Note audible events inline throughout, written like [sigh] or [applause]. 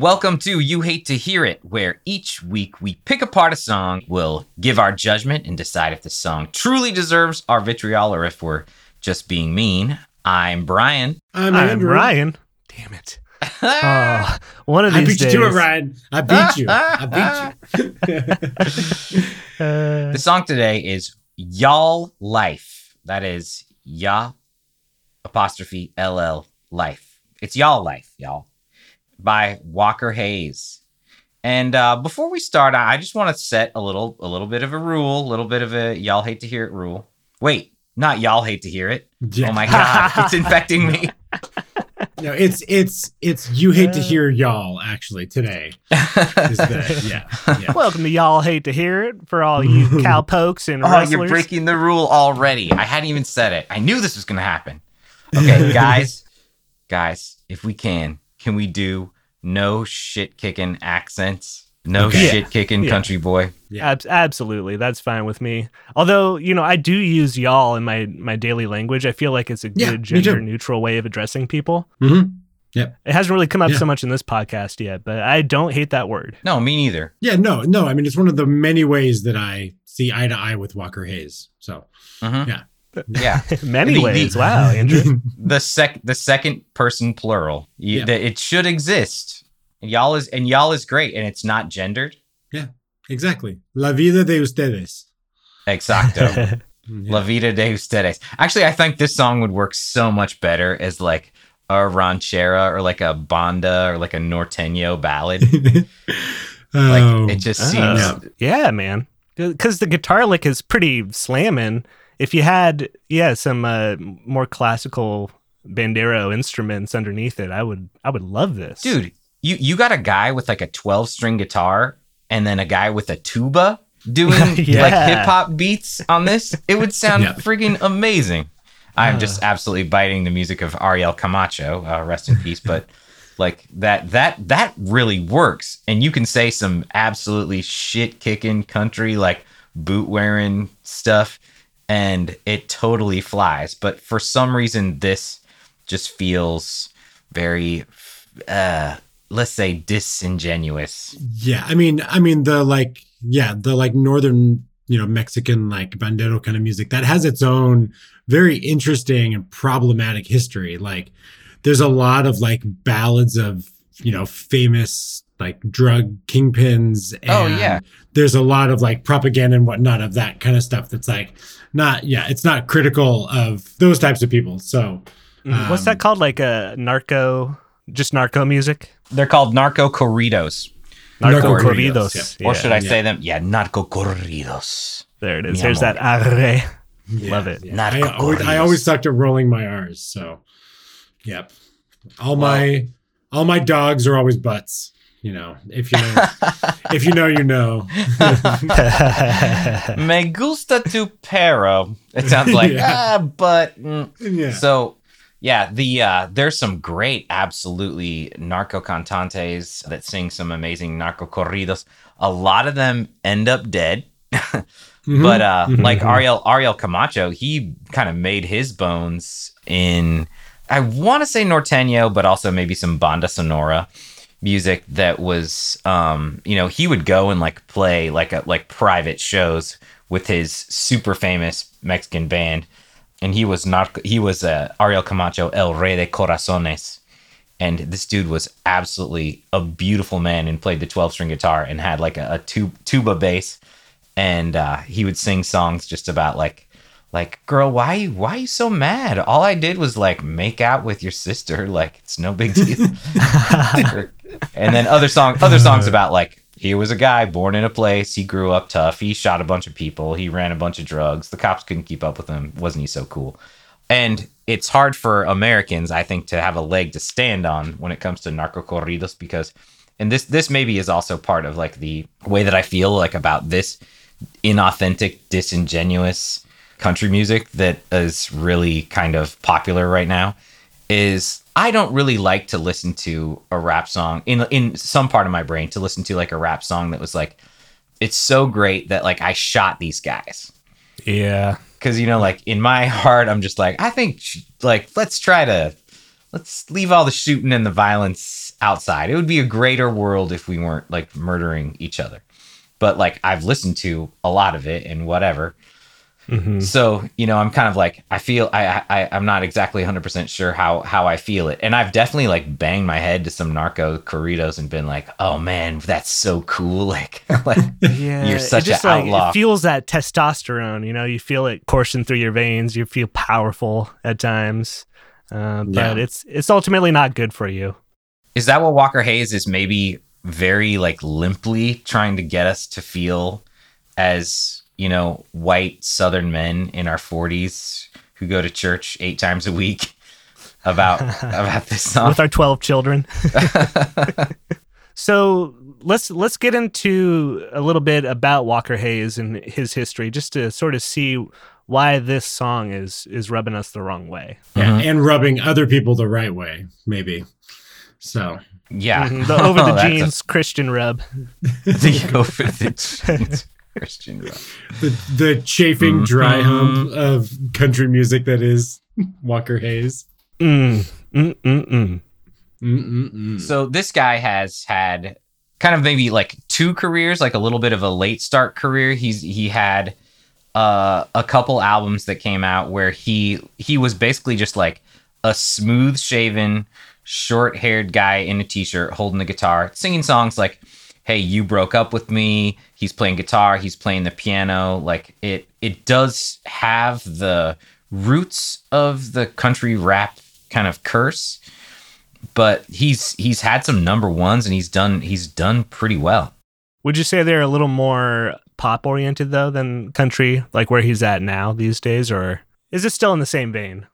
Welcome to You Hate to Hear It, where each week we pick apart a song, we'll give our judgment and decide if the song truly deserves our vitriol or if we're just being mean. I'm Brian. I'm, I'm Andrew. Ryan. Damn it. [laughs] Oh, one of I these beat days. you to it, Ryan. I beat you. I beat you. [laughs] [laughs] Uh, The song today is Y'all Life. That is Ya apostrophe LL Life. It's Y'all Life, y'all, by Walker Hayes. And uh, before we start, I I just want to set a little, a little bit of a rule, a little bit of a y'all hate to hear it rule. Wait, not y'all hate to hear it. Yeah. Oh my god, it's infecting me. [laughs] No, it's it's it's you hate to hear y'all actually today. Is the, yeah, yeah. [laughs] welcome to y'all hate to hear it for all you [laughs] cowpokes and Oh, wrestlers. you're breaking the rule already. I hadn't even said it. I knew this was going to happen. Okay, guys, guys, if we can, can we do no shit kicking accents? No Okay. shit kicking Yeah. country boy. Ab- absolutely, that's fine with me. Although you know, I do use y'all in my my daily language. I feel like it's a Yeah, good gender neutral way of addressing people. hmm It hasn't really come up Yeah. so much in this podcast yet, but I don't hate that word. No, me neither. Yeah, no, no. I mean, it's one of the many ways that I see eye to eye with Walker Hayes. So Mhm. Yeah. Yeah. [laughs] Many The- the- ways. wow, [laughs] Andrew. The sec the second person plural. You, Yeah. that it should exist. Y'all is and y'all is great and it's not gendered. Yeah exactly. La vida de ustedes. Exacto. [laughs] Yeah. La Vida de Ustedes. Actually, I think this song would work so much better as like a ranchera or like a banda or like a norteño ballad. Like Oh, it just Oh, seems. yeah, man. Because the guitar lick is pretty slamming. If you had, yeah, some uh, more classical bandero instruments underneath it, I would, I would love this, Dude, you you got a guy with like a 12 string guitar and then a guy with a tuba doing [laughs] Yeah. like hip hop beats on this. It would sound Yeah. freaking amazing. I'm Uh. just absolutely biting the music of Ariel Camacho, uh, rest in peace, but like that that that really works. And you can say some absolutely shit kicking country like boot wearing stuff and it totally flies. But for some reason this just feels very uh let's say disingenuous. Yeah, I mean, I mean the like, yeah, the like northern, you know, Mexican like bandero kind of music that has its own very interesting and problematic history. Like, there's a lot of like ballads of you know famous like drug kingpins. And Oh, yeah. there's a lot of like propaganda and whatnot of that kind of stuff. That's like not, yeah, it's not critical of those types of people. So. Mhm. What's um, that called? Like a narco, just narco music, they're called narco corridos narco, Narco corridos. corridos, or should i yeah. say them yeah narco corridos There it is. Mi There's amor. that arre. Yeah, Love it. yeah. Narco I, always, I corridos. always sucked at rolling my R's. So, yep. All my all my dogs are always butts. You know, if you know, [laughs] if you know, you know. [laughs] me gusta tu perro it sounds like [laughs] Yeah. ah but mm. yeah. So yeah, the uh there's some great absolutely narco cantantes that sing some amazing narco corridos. A lot of them end up dead. Mhm. But uh Mhm. like Ariel Ariel Camacho, he kind of made his bones in I want to say norteño, but also maybe some banda sonora music that was um you know, he would go and like play like a like private shows with his super famous Mexican band. And he was not he was uh, Ariel Camacho El Rey de Corazones. And this dude was absolutely a beautiful man and played the 12 string guitar and had like a, a tu- tuba bass. And uh, he would sing songs just about like like girl why why you so mad? All i did was like make out with your sister. [laughs] Like it's no big deal. [laughs] And then other song other songs about like he was a guy born in a place. He grew up tough. He shot a bunch of people. He ran a bunch of drugs. The cops couldn't keep up with him. Wasn't he so cool? And it's hard for americans i think to have a leg to stand on when it comes to narco corridos because and this this maybe is also part of like the way that i feel like about this inauthentic disingenuous country music that is really kind of popular right now is I don't really like to listen to a rap song in in some part of my brain to listen to like a rap song that was like it's so great that like I shot these guys yeah. because you know like in my heart I'm just like I think like let's try to let's leave all the shooting and the violence outside. It would be a greater world if we weren't like murdering each other. But like I've listened to a lot of it and whatever. Mhm. So, you know, I'm kind of like I feel I I I'm not exactly 100% sure how how I feel it. And I've definitely like banged my head to some narco corridos and been like, "Oh man, that's so cool." [laughs] Like like Yeah, You're such just, an like, outlaw. It feels that testosterone. You know, you feel it coursing through your veins. You feel powerful at times, uh, but Yeah. it's it's ultimately not good for you. Is that what Walker Hayes is maybe very like limply trying to get us to feel as, you know, white southern men in our 40s who go to church 8 times a week [laughs] about about this song? with our 12 children. [laughs] so let's let's get into a little bit about Walker Hayes and his history, just to sort of see why this song is is rubbing us the wrong way. Yeah, Mhm. and rubbing other people the right way, maybe. So yeah. Mhm, the over the [laughs] That's a- jeans Christian rub. the over the jeans Christian rock. the the chafing dry Mhm. hump of country music that is Walker Hayes. Mm, mm, mm, mm. Mm-mm-mm. So this guy has had kind of maybe like two careers, like a little bit of a late start career. He's he had uh, a couple albums that came out where he he was basically just like a smooth shaven, short haired guy in a t shirt holding a guitar, singing songs like "Hey, you broke up with me." He's playing guitar. He's playing the piano. Like it it does have the roots of the country rap kind of curse but he's he's had some number ones and he's done he's done pretty well. Would you say they're a little more pop oriented though than country, like where he's at now these days, or is it still in the same vein?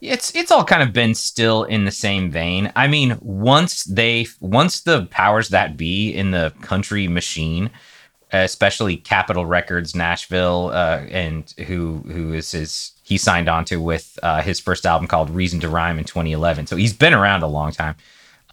It's it's all kind of been still in the same vein. I mean, once they once the powers that be in the country machine, especially Capitol Records Nashville, uh, and who who is his he signed on to with uh, his first album called Reason to Rhyme in 2011. So he's been around a long time.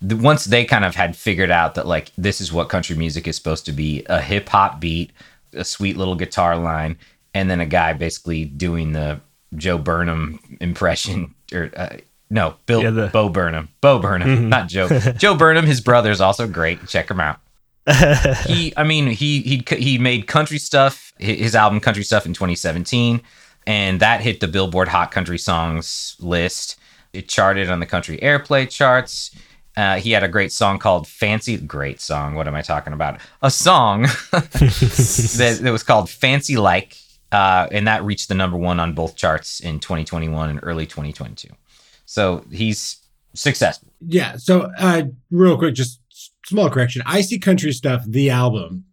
Once they kind of had figured out that like this is what country music is supposed to be, a hip hop beat, a sweet little guitar line, and then a guy basically doing the Joe Burnham impression [laughs] or uh, no, Bill Yeah, the- Bo Burnham, Bo Burnham, Mhm. [laughs] not Joe. [laughs] Joe Burnham, his brother is also great. Check him out [laughs] he i mean he he he made country stuff his album country stuff in 2017 and that hit the billboard hot country songs list. It charted on the country airplay charts. Uh, he had a great song called fancy great song what am i talking about? A song [laughs] that, that was called fancy like uh, and that reached the number one on both charts in 2021 and early 2022 so he's successful. Yeah. So uh, real quick, just small correction. I see country stuff. The album,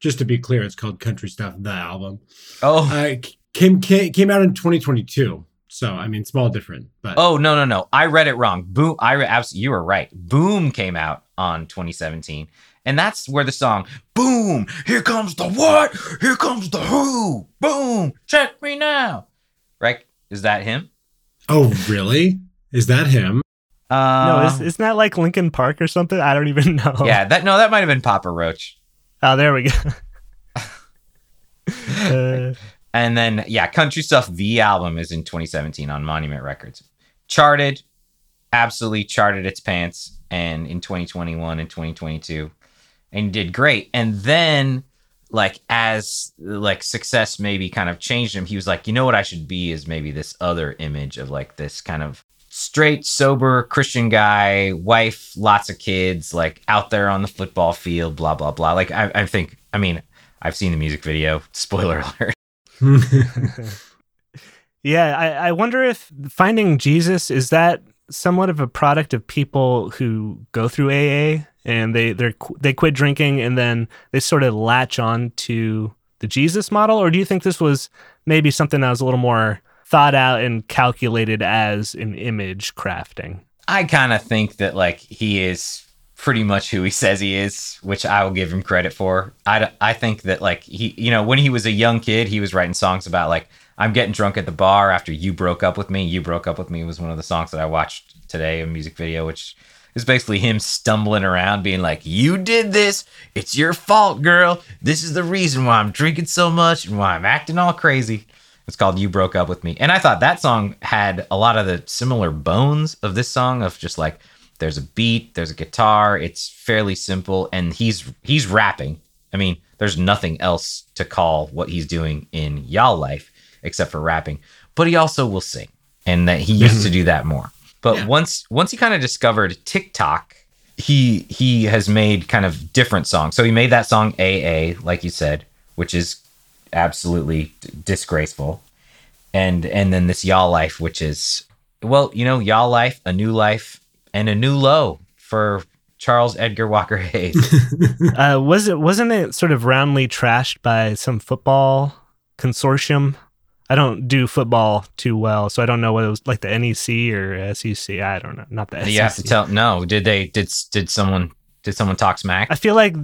just to be clear, it's called Country Stuff. The album oh uh, came came came out in 2022. So I mean, small different, but Oh no no no! I read it wrong. Boom! I re- abs- you were right. Boom came out on 2017, and that's where the song "Boom! Here comes the what? Here comes the who? Boom! Check me now!" Right? Is that him? oh really? Is that him? Uh, no, is, isn't that like Linkin Park or something? I don't even [laughs] know. yeah. That no, that might have been Papa Roach. Oh, there we go. [laughs] [laughs] uh, And then yeah, country stuff. The album is in 2017 on Monument Records. Charted, absolutely charted its pants, and in 2021 and 2022, and did great. And then like as like success maybe kind of changed him, he was like, you know what I should be is maybe this other image of like this kind of straight, sober Christian guy, wife, lots of kids, like out there on the football field, blah blah blah. Like I, I think, I mean, I've seen the music video. Spoiler [laughs] alert. [laughs] yeah, I, I wonder if finding Jesus is that somewhat of a product of people who go through AA and they they they quit drinking and then they sort of latch on to the Jesus model, or do you think this was maybe something that was a little more thought out and calculated as an image crafting? I kind of think that like he is pretty much who he says he is, which I will give him credit for. I, I think that like he, you know, when he was a young kid, he was writing songs about like I'm getting drunk at the bar after you broke up with me. You broke up with me was one of the songs that I watched today, a music video, which is basically him stumbling around being like, "You did this. It's your fault, girl. This is the reason why I'm drinking so much and why I'm acting all crazy." It's called You Broke Up With Me. And I thought that song had a lot of the similar bones of this song of just like there's a beat, there's a guitar. It's fairly simple, and he's he's rapping. I mean, there's nothing else to call what he's doing in Y'all Life except for rapping. But he also will sing, and that he used to do that more. But Yeah. once once he kind of discovered TikTok, he he has made kind of different songs. So he made that song AA, like you said, which is absolutely d- disgraceful. And and then this Y'all Life, which is well, you know, Y'all Life, a new life, and a new low for Charles Edgar Walker Hayes. [laughs] Uh, was it wasn't it sort of roundly trashed by some football consortium? I don't do football too well, so I don't know whether it was like the NEC or SEC. I don't know, not the SEC. you have to tell no, did they did did someone did someone talk smack? I feel like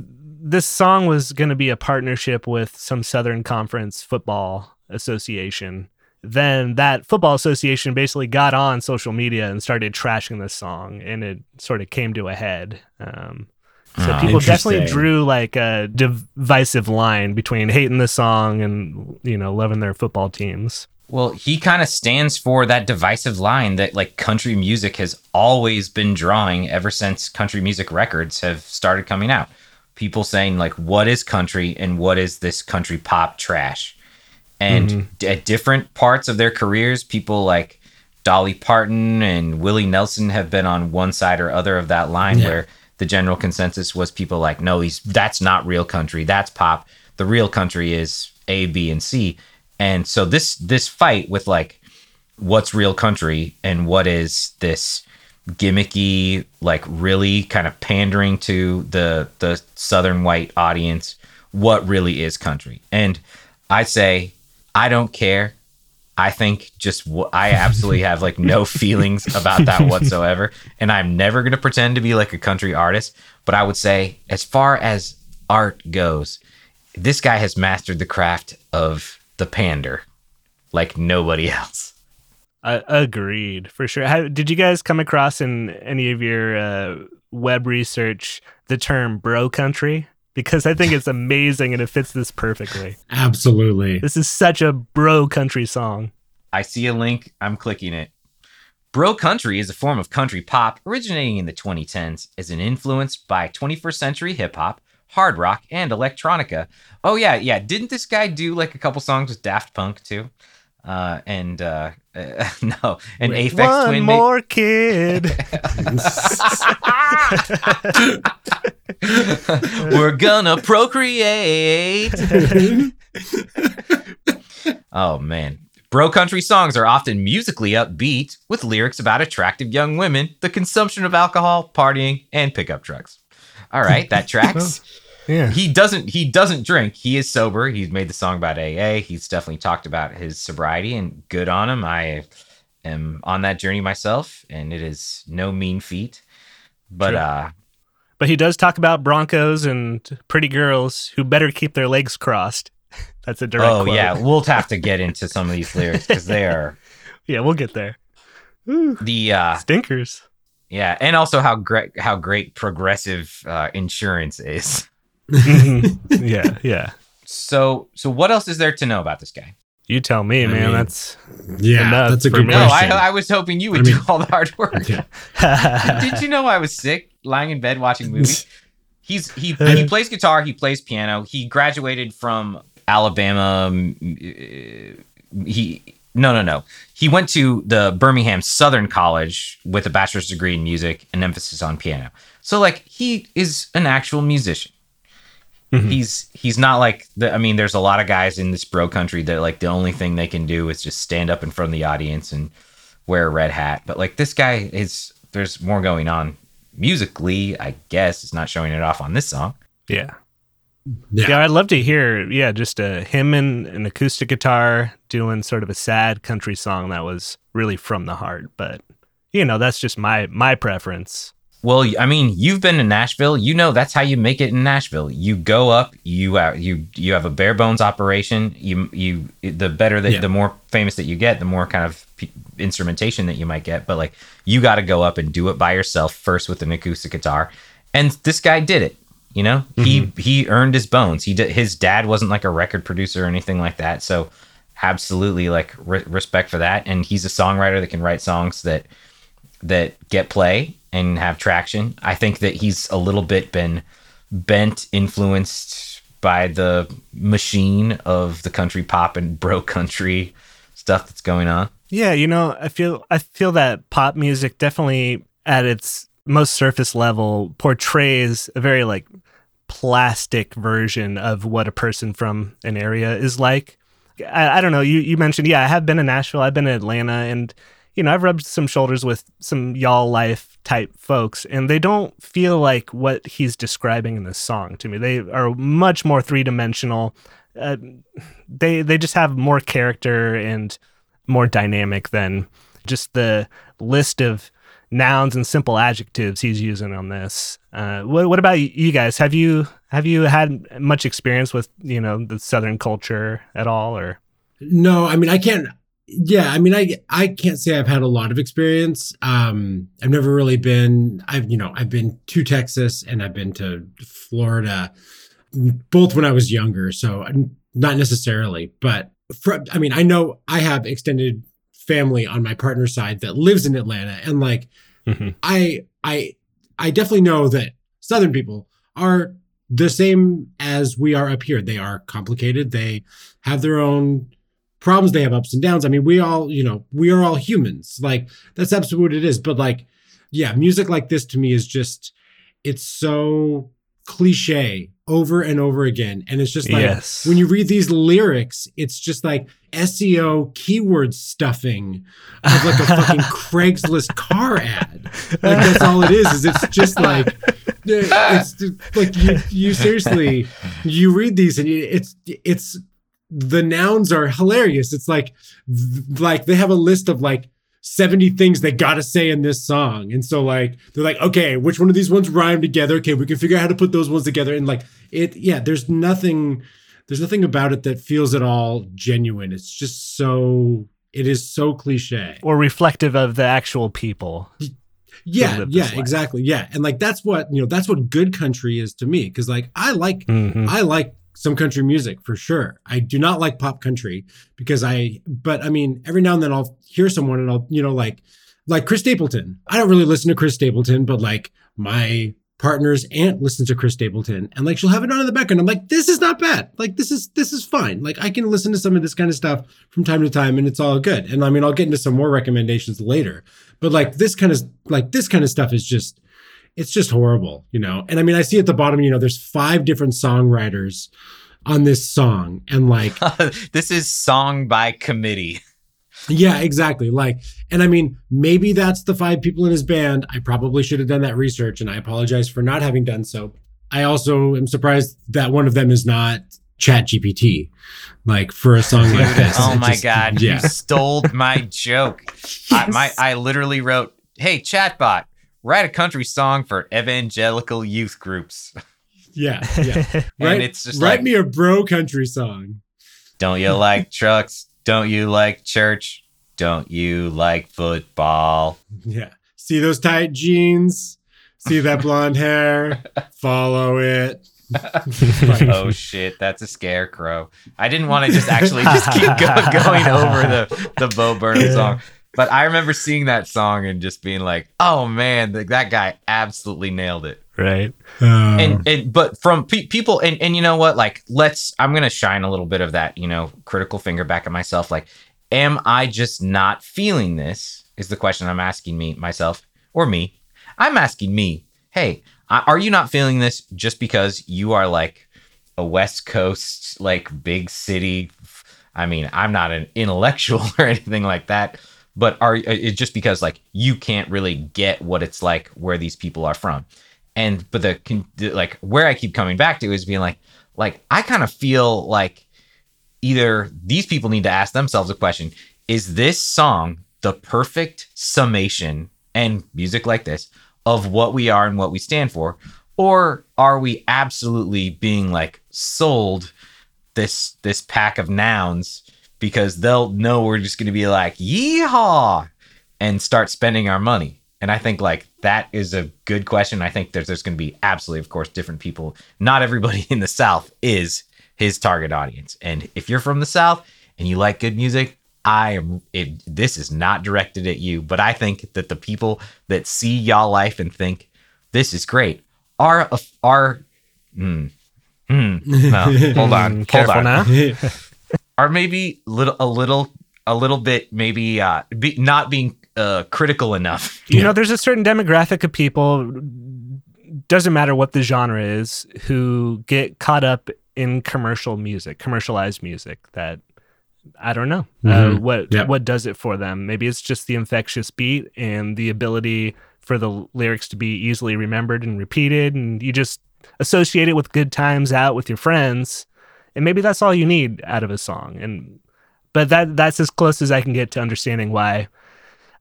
this song was going to be a partnership with some Southern Conference football association. Then that football association basically got on social media and started trashing this song, and it sort of came to a head. Um, so Oh. people definitely drew like a divisive line between hating the song and you know loving their football teams. Well, he kind of stands for that divisive line that like country music has always been drawing ever since country music records have started coming out. People saying like what is country and what is this country pop trash? And d- at different parts of their careers, people like Dolly Parton and Willie Nelson have been on one side or other of that line Yeah. where the general consensus was people like no, he's that's not real country, that's pop. The real country is A, B, and C. And so this this fight with like what's real country and what is this gimmicky like really kind of pandering to the the southern white audience what really is country? And i say i don't care. I think just i absolutely have like no [laughs] feelings about that whatsoever. And i'm never going to pretend to be like a country artist. But i would say as far as art goes this guy has mastered the craft of the pander like nobody [laughs] else Uh, agreed, for sure. How, did you guys come across in any of your uh, web research the term bro country? Because I think it's amazing and it fits this perfectly. Absolutely. This is such a bro country song. I see a link. I'm clicking it. Bro country is a form of country pop originating in the 2010s as an influence by 21st century hip hop, hard rock, and electronica. Oh yeah, yeah. Didn't this guy do like a couple songs with Daft Punk too? Uh, and uh, uh, [laughs] no, and With Aphex One Twin. ma- more kid. [laughs] We're gonna procreate. [laughs] oh man. Bro country songs are often musically upbeat with lyrics about attractive young women, the consumption of alcohol, partying, and pickup trucks. All right, that tracks. Yeah. he doesn't he doesn't drink. He is sober. He's made the song about AA. He's definitely talked about his sobriety and good on him. I am on that journey myself and it is no mean feat. But Sure. uh But he does talk about Broncos and pretty girls who better keep their legs crossed. [laughs] That's a direct oh quote. yeah, we'll have to [laughs] get into some of these lyrics because they are Yeah, we'll get there. Ooh, the uh stinkers. yeah, and also how great how great progressive uh, insurance is. [laughs] Yeah, yeah. So so what else is there to know about this guy? You tell me, I man. mean, That's Yeah, Enough that's a good me. No, I. I was hoping you would I mean- do all the hard work. Okay. [laughs] Did you know I was sick, lying in bed watching [laughs] movies? He's he he plays guitar, he plays piano. He graduated from Alabama. um, uh, He no no no. He went to the Birmingham Southern College with a bachelor's degree in music and emphasis on piano. So like he is an actual musician. Mhm. He's he's not like the I mean there's a lot of guys in this bro country that like the only thing they can do is just stand up in front of the audience and wear a red hat. But like this guy is there's more going on musically, I guess. It's not showing it off on this song. yeah. Yeah. Yeah, I'd love to hear, yeah, just a him and an acoustic guitar doing sort of a sad country song that was really from the heart. But you know, that's just my my preference. Well, I mean, you've been to Nashville. You know that's how you make it in Nashville. You go up, you uh, you you have a bare bones operation. You you the better that Yeah. the more famous that you get, the more kind of p- instrumentation that you might get. But like you got to go up and do it by yourself first with an acoustic guitar. And this guy did it. You know, he he earned his bones. He did. His dad wasn't like a record producer or anything like that. So absolutely like re- respect for that. And he's a songwriter that can write songs that that get play and have traction. I think that he's a little bit been bent, influenced by the machine of the country pop and bro country stuff that's going on. Yeah, you know, I feel I feel that pop music definitely at its most surface level portrays a very like plastic version of what a person from an area is like. I, I don't know. You you mentioned yeah, I have been in Nashville, I've been in Atlanta, and you know I've rubbed some shoulders with some y'all life type folks, and they don't feel like what he's describing in this song to me. They are much more three dimensional. Uh, they they just have more character and more dynamic than just the list of nouns and simple adjectives he's using on this. Uh, what, what about you guys? Have you have you had much experience with you know the Southern culture at all, or? No, I mean I can't. Yeah, I mean I I can't say I've had a lot of experience. Um, I've never really been. I've you know I've been to Texas and I've been to Florida, both when I was younger. So not necessarily, but for, I mean I know I have extended family on my partner's side that lives in Atlanta and like mm-hmm. I I I definitely know that southern people are the same as we are up here. They are complicated. They have their own problems. They have ups and downs. I mean, we all, you know, we are all humans. Like that's absolutely what it is. But like, yeah, music like this to me is just it's so cliche over and over again. And it's just like yes. when you read these lyrics, it's just like SEO keyword stuffing of like a fucking [laughs] Craigslist car ad. Like that's all it is. Is it's just like it's like you you seriously you read these and it's it's the nouns are hilarious. It's like like they have a list of like 70 things they gotta say in this song. And so like they're like, okay, which one of these ones rhyme together? Okay, we can figure out how to put those ones together. And like it, yeah, there's nothing, there's nothing about it that feels at all genuine. It's just so it is so cliche. Or reflective of the actual people. Yeah, yeah, exactly. Yeah. And like that's what, you know, that's what good country is to me. Cause like I like mm-hmm. I like some country music for sure. I do not like pop country because I, but I mean, every now and then I'll hear someone and I'll, you know, like, like Chris Stapleton. I don't really listen to Chris Stapleton, but like my partner's aunt listens to Chris Stapleton and like she'll have it on in the background. I'm like, this is not bad. Like this is this is fine. Like I can listen to some of this kind of stuff from time to time and it's all good. And I mean I'll get into some more recommendations later. But like this kind of like this kind of stuff is just it's just horrible, you know. And I mean, I see at the bottom, you know, there's five different songwriters on this song, and like [laughs] this is song by committee. Yeah, exactly. Like, and I mean, maybe that's the five people in his band. I probably should have done that research, and I apologize for not having done so. I also am surprised that one of them is not Chat GPT, like for a song like this. oh my just, god, yeah. you stole my joke. yes. I, my [laughs] I literally wrote, "Hey, chatbot, write a country song for evangelical youth groups. Yeah, [laughs] yeah. Write, it's just write like, me a bro country song. Don't you like trucks? Don't you like church? Don't you like football? Yeah. See those tight jeans? See that [laughs] blonde hair? Follow it. [laughs] oh shit, that's a scarecrow. I didn't want to just actually just keep go- going over the the Bo Burnham yeah. song. But I remember seeing that song and just being like, "Oh man, that guy absolutely nailed it." Right. Um, and and but from pe- people and and you know what? Like, let's. I'm gonna shine a little bit of that, you know, critical finger back at myself. Like, am I just not feeling this? Is the question I'm asking me myself or me? I'm asking me. Hey, are you not feeling this just because you are like a West Coast, like big city? I mean, I'm not an intellectual [laughs] or anything like that but are uh, it's just because like you can't really get what it's like where these people are from. And but the like where i keep coming back to is being like like i kind of feel like either these people need to ask themselves a question. Is this song the perfect summation and music like this of what we are and what we stand for? Or are we absolutely being like sold this this pack of nouns because they'll know we're just going to be like, yeehaw, and start spending our money. And I think like that is a good question. I think there's there's going to be absolutely, of course, different people. Not everybody [laughs] in the South is his target audience. And if you're from the South and you like good music, I am. It, this is not directed at you, but I think that the people that see y'all life and think this is great are are. Mm, mm, no, [laughs] hold on, hold Careful on. [laughs] now. Are maybe little a little a little bit maybe uh be, not being uh critical enough. You know, there's a certain demographic of people, doesn't matter what the genre is, who get caught up in commercial music, commercialized music that I don't know uh, Mhm. what Yep. what does it for them. Maybe it's just the infectious beat and the ability for the lyrics to be easily remembered and repeated, and you just associate it with good times out with your friends, and maybe that's all you need out of a song. And but that that's as close as I can get to understanding why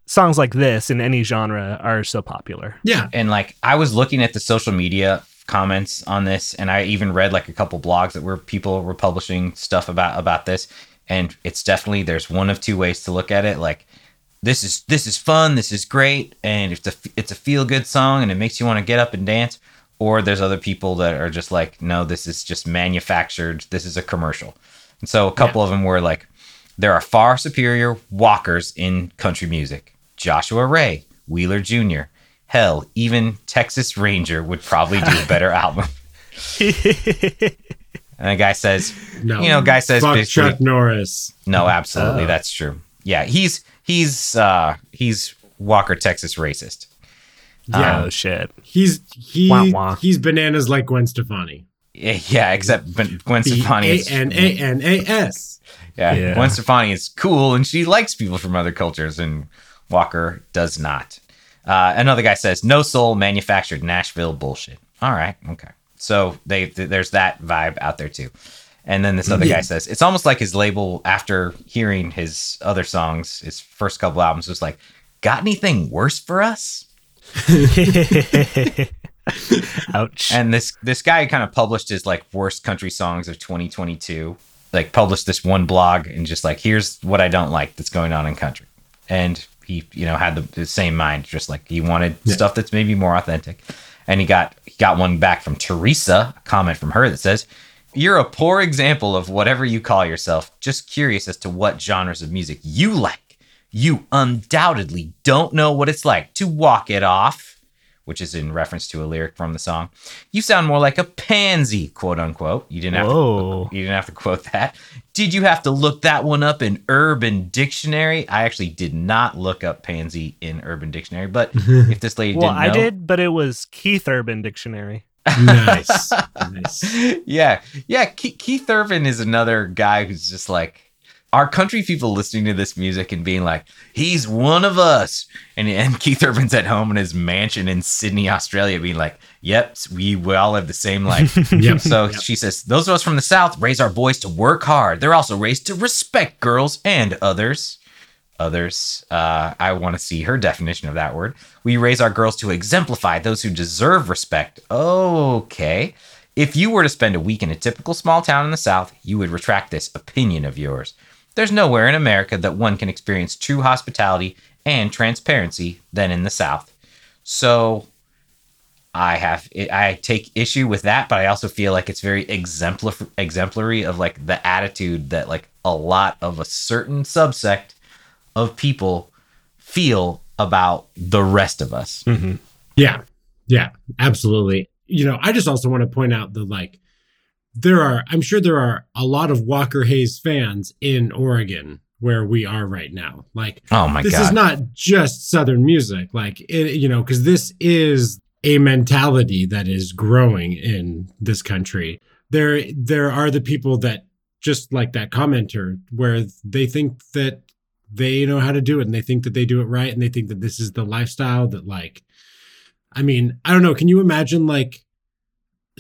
songs like this in any genre are so popular. yeah. And like I was looking at the social media comments on this and I even read like a couple blogs that were people were publishing stuff about about this and it's definitely there's one of two ways to look at it like this is this is fun, this is great and it's a it's a feel good song and it makes you want to get up and dance or there's other people that are just like no this is just manufactured, this is a commercial. And so a couple of them were like there are far superior walkers in country music. Joshua Ray, Wheeler Jr. Hell, even Texas Ranger would probably do a better [laughs] album. And the guy says, No. you know, guy says Fuck Chuck Norris. no, absolutely, Oh. that's true. Yeah, he's he's uh he's Walker Texas racist. Yeah. oh shit. He's he Wah, wah. he's bananas like Gwen Stefani. Yeah, yeah, except Ben- Gwen B Stefani A is N A N A S. yeah, Yeah. Gwen Stefani is cool and she likes people from other cultures, and Walker does not. Uh, another guy says, "No soul, manufactured Nashville bullshit." All right, okay. So they th- there's that vibe out there too. And then this other Yeah. guy says, "It's almost like his label after hearing his other songs, his first couple albums, was like, got anything worse for us?" [laughs] Ouch. And this this guy kind of published his like worst country songs of 2022. Like published this one blog and just like here's what I don't like that's going on in country. And he you know had the, the same mind, just like he wanted Yeah. stuff that's maybe more authentic. And he got he got one back from Teresa, a comment from her that says, "You're a poor example of whatever you call yourself. Just curious as to what genres of music you like. You undoubtedly don't know what it's like to walk it off." which is in reference to a lyric from the song. You sound more like a pansy, quote unquote. You didn't have Whoa. to, [laughs] you didn't have to quote that. Did you have to look that one up in Urban Dictionary? I actually did not look up pansy in Urban Dictionary, but [laughs] if this lady well, didn't I did, but it was Keith Urban Dictionary. nice. [laughs] nice. yeah, yeah. Keith, Keith Urban is another guy who's just like our country people listening to this music and being like, he's one of us. And, and Keith Urban's at home in his mansion in Sydney, Australia, being like, yep, we, we all have the same life. [laughs] Yep. So she says, those of us from the South raise our boys to work hard. They're also raised to respect girls and others. Others, uh, I want to see her definition of that word. We raise our girls to exemplify those who deserve respect. Okay. If you were to spend a week in a typical small town in the South, you would retract this opinion of yours. There's nowhere in America that one can experience true hospitality and transparency than in the South. So I have I take issue with that, but I also feel like it's very exemplar- exemplary of like the attitude that like a lot of a certain subsect of people feel about the rest of us. Mm-hmm. Yeah. Yeah. Absolutely. You know, I just also want to point out the like there are I'm sure there are a lot of Walker Hayes fans in Oregon where we are right now. Like Oh my this god. is not just southern music like it, you know because this is a mentality that is growing in this country there there are the people that just like that commenter where they think that they know how to do it and they think that they do it right and they think that this is the lifestyle that like i mean i don't know can you imagine like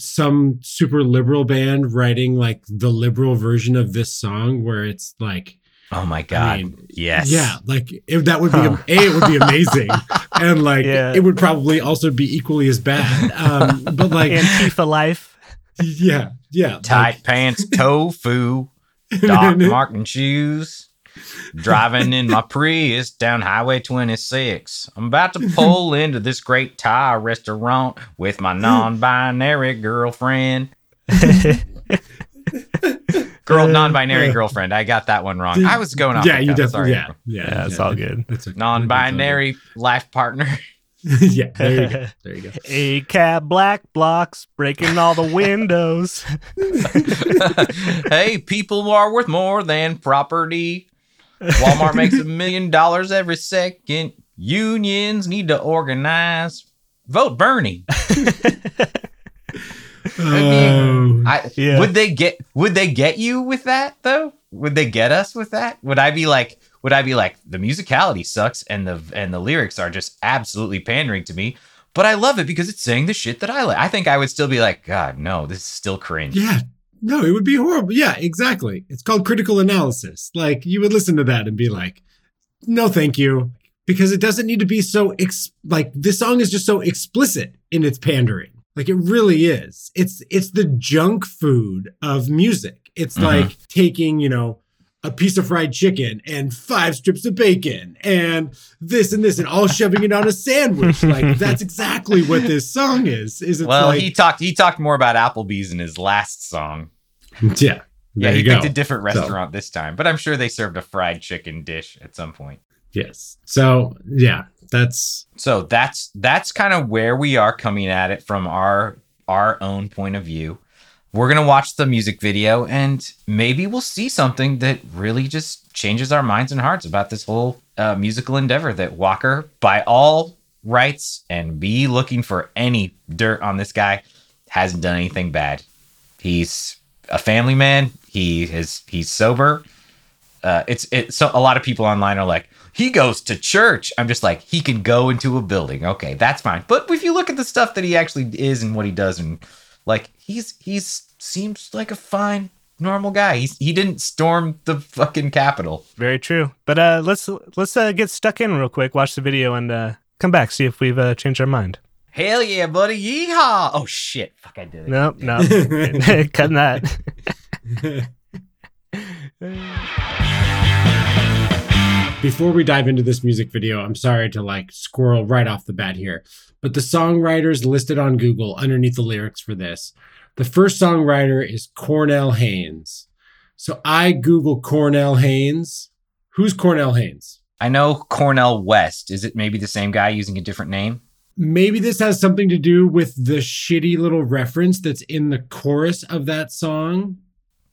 some super liberal band writing like the liberal version of this song where it's like oh my god. mean, yes. yeah, like if that would be Huh. a it would be amazing, [laughs] and like Yeah. it would probably also be equally as bad. Um, but like Antifa life. yeah, yeah, Tight pants, tofu, Doc [laughs] Martin shoes. Driving in my Prius down Highway 26. I'm about to pull into this great Thai restaurant with my non binary girlfriend. Girl, Uh, non-binary uh, girlfriend. I got that one wrong. I was going off. Yeah, you cuff. definitely. Yeah, yeah, Yeah, it's all good. That's okay. Non-binary life partner. [laughs] yeah, there you go. There you go. [laughs] A cat black blocks breaking all the windows. [laughs] hey, people are worth more than property. Walmart makes a million dollars every second. Unions need to organize. Vote Bernie. [laughs] Oh, I, Yeah. Would they get would they get you with that though? Would they get us with that? Would I be like would I be like the musicality sucks and the and the lyrics are just absolutely pandering to me, but I love it because it's saying the shit that I like. I think I would still be like, God, no, this is still cringe. yeah. No, it would be horrible. Yeah, exactly. It's called critical analysis. Like you would listen to that and be like, "No, thank you," because it doesn't need to be so ex- like this song is just so explicit in its pandering. Like it really is. It's it's the junk food of music. It's Mhm. like taking, you know, a piece of fried chicken and five strips of bacon and this and this and all shoving it on a sandwich. [laughs] Like that's exactly what this song is. Is it's Well, like he talked he talked more about Applebee's in his last song. yeah. Yeah, he you go. picked a different restaurant this time, but I'm sure they served a fried chicken dish at some point. Yes. So yeah, that's So that's that's kind of where we are coming at it from our our own point of view. We're gonna watch the music video and maybe we'll see something that really just changes our minds and hearts about this whole uh, musical endeavor that Walker, by all rights, and be looking for any dirt on this guy, hasn't done anything bad. He's a family man. He is he's sober. Uh, it's it. So a lot of people online are like, he goes to church. I'm just like, he can go into a building. Okay, that's fine. But if you look at the stuff that he actually is and what he does, and like he's he's seems like a fine normal guy. He's he didn't storm the fucking Capitol. Very true. But uh, let's let's uh, get stuck in real quick, watch the video, and uh, come back see if we've uh, changed our mind. Hell yeah, buddy! Yeehaw! Oh shit! Fuck, I did it. Nope, [laughs] no, [laughs] cutting that. [laughs] Before we dive into this music video, I'm sorry to like squirrel right off the bat here, but the songwriters listed on Google underneath the lyrics for this, the first songwriter is Cornell Haynes. So I Google Cornell Haynes. Who's Cornell Haynes? I know Cornel West. Is it maybe the same guy using a different name? Maybe this has something to do with the shitty little reference that's in the chorus of that song.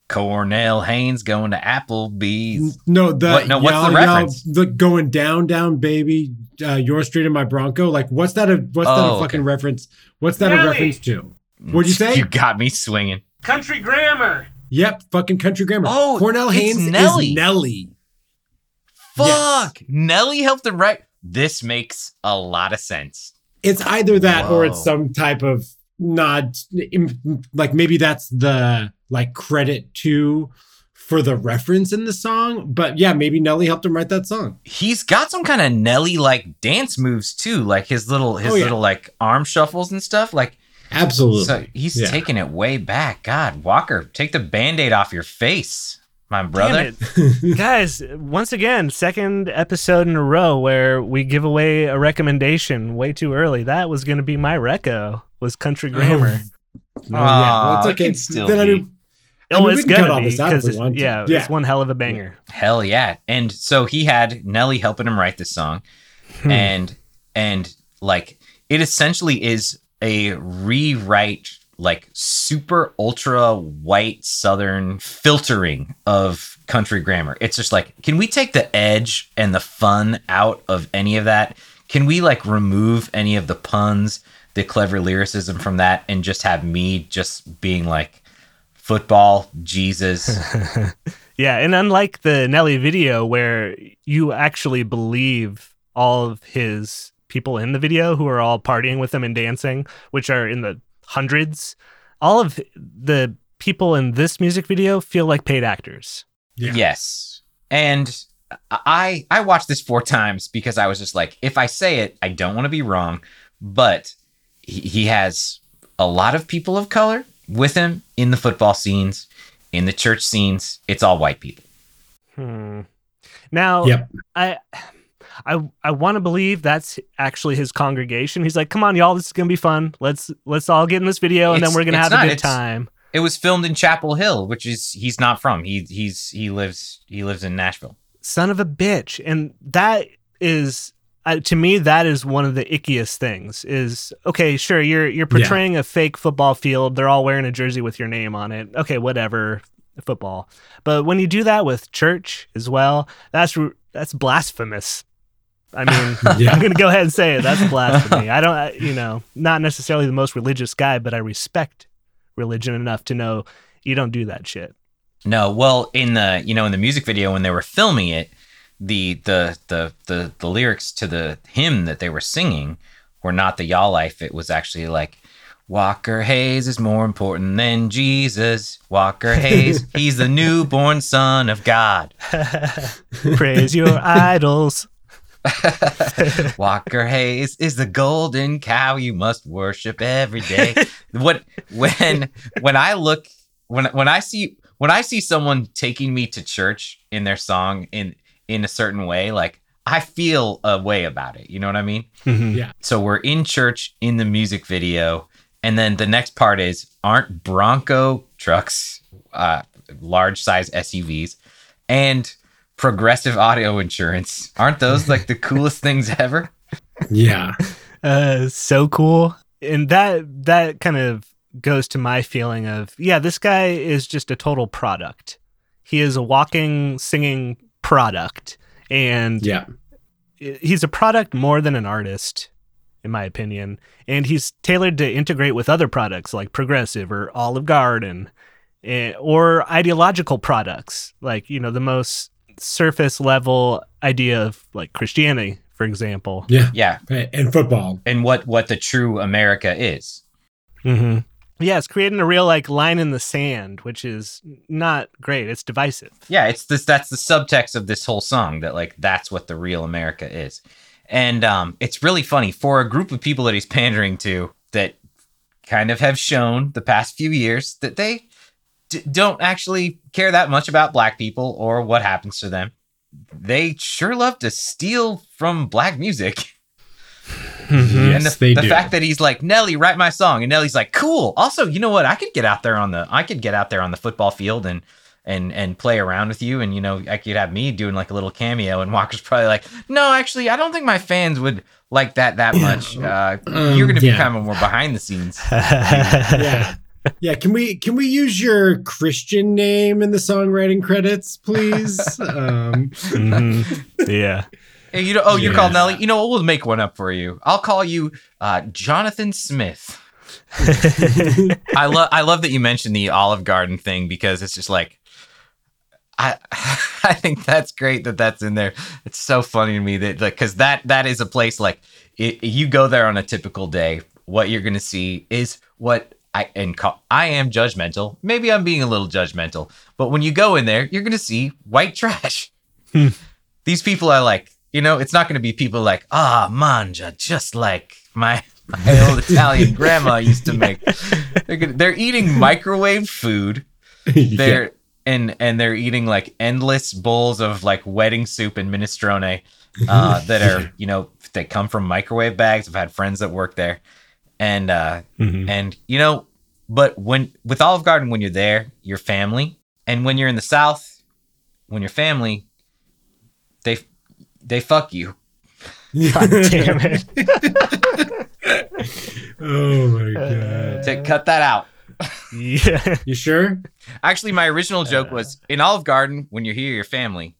Cornell Haynes going to Applebee's. No, the What- no, what's the reference? the going down, down, baby, uh, your street and my Bronco. Like, what's that? A what's that a Oh, fucking okay. reference? What's that a reference to? What'd you say? You got me swinging. Country grammar. Yep, fucking country grammar. Oh, Cornell Haynes Nelly. is Nelly. Fuck! Nelly helped him write. This makes a lot of sense. It's either that or it's some type of im- Like maybe that's the like credit to for the reference in the song. But yeah, maybe Nelly helped him write that song. He's got some kind of Nelly like dance moves too, like his little his Oh, yeah. little like arm shuffles and stuff. Like Absolutely. so he's Yeah. taking it way back. God, Walker, take the band-aid off your face, my brother. Damn it. [laughs] Guys, once again, second episode in a row where we give away a recommendation way too early. That was going to be my reco. Was country grammar. Oh, yeah. Well, it's Aw, it okay. can still Then I be. mean, I Oh, mean, it's can cut gonna all be this because we yeah, Yeah. it's one hell of a banger. Hell yeah. And so he had Nelly helping him write this song. Hmm. And and like it essentially is a rewrite like super ultra white southern filtering of country grammar. It's just like can we take the edge and the fun out of any of that? Can we like remove any of the puns, the clever lyricism from that and just have me just being like football Jesus [laughs] Yeah, and unlike the Nelly video where you actually believe all of his people in the video who are all partying with him and dancing, which are in the hundreds, all of the people in this music video feel like paid actors. Yeah. Yes. And I I watched this four times because I was just like, if I say it, I don't want to be wrong, but he, he has a lot of people of color with him in the football scenes, in the church scenes. It's all white people. Hmm. Now, Yep. I I I want to believe that's actually his congregation. He's like, "Come on, y'all, this is gonna be fun. Let's let's all get in this video, and then we're gonna have not. a good time." It was filmed in Chapel Hill, which is he's not from. He he's he lives he lives in Nashville. Son of a bitch. And that is uh, to me that is one of the ickiest things is okay sure you're you're portraying a fake football field they're all wearing a jersey with your name on it okay whatever football but when you do that with church as well that's that's blasphemous i mean [laughs] Yeah. i'm gonna go ahead and say it that's blasphemy i don't I- you know [laughs] not necessarily the most religious guy but i respect religion enough to know you don't do that shit No, well, in the you know in the music video when they were filming it, the the the the the lyrics to the hymn that they were singing were not the y'all life. It was actually like Walker Hayes is more important than Jesus. Walker Hayes, [laughs] he's the newborn son of God. praise your idols [laughs] Walker Hayes is the golden cow you must worship every day. [laughs] what when when I look when when I see when I see someone taking me to church in their song in in a certain way, like I feel a way about it. You know what I mean? Mhm. Yeah. So we're in church in the music video, and then the next part is aren't Bronco trucks, uh, large size SUVs, and progressive auto insurance aren't those like the coolest things ever? Yeah. uh so cool and that that kind of goes to my feeling of yeah this guy is just a total product he is a walking singing product and Yeah. he's a product more than an artist in my opinion and he's tailored to integrate with other products like progressive or olive garden eh, or ideological products like you know the most surface level idea of like christianity for example Yeah. Yeah, And football. and what what the true America is. Mm-hmm. Yeah, it's creating a real like line in the sand, which is not great. It's divisive. Yeah, it's this that's the subtext of this whole song that like that's what the real America is. And um it's really funny for a group of people that he's pandering to that kind of have shown the past few years that they d- don't actually care that much about black people or what happens to them. They sure love to steal from black music. Mm-hmm. and Yes, the, they the fact that he's like Nelly, write my song, and Nelly's like, cool. Also, you know what? I could get out there on the I could get out there on the football field and and and play around with you, and you know, I could have me doing like a little cameo. And Walker's probably like, no, actually, I don't think my fans would like that that much. Uh, Um, you're gonna be yeah. kind of more behind the scenes. [laughs] Yeah. Yeah, can we can we use your Christian name in the songwriting credits, please? [laughs] um, Mhm. Yeah. Hey, you know, oh, you're Yeah. called Nelly. You know what? We'll make one up for you. I'll call you uh, Jonathan Smith. [laughs] I love I love that you mentioned the Olive Garden thing because it's just like I [laughs] I think that's great that that's in there. It's so funny to me that like because that that is a place like it, you go there on a typical day. What you're gonna see is what I and call, I am judgmental. Maybe I'm being a little judgmental, but when you go in there, you're gonna see white trash. Hmm. [laughs] These people are like, you know, it's not gonna be people like ah manja, just like my my old [laughs] Italian grandma used to make. They're gonna, they're eating [laughs] microwave food. They're and and they're eating like endless bowls of like wedding soup and minestrone uh, that are you know they come from microwave bags. I've had friends that work there, and uh, Mhm. and you know, but when with Olive Garden, when you're there, your family, and when you're in the South, when you're family, they they fuck you. God [laughs] damn it. oh my god. To cut that out. Yeah. You sure? Actually, my original joke was in Olive Garden when you're here, your family.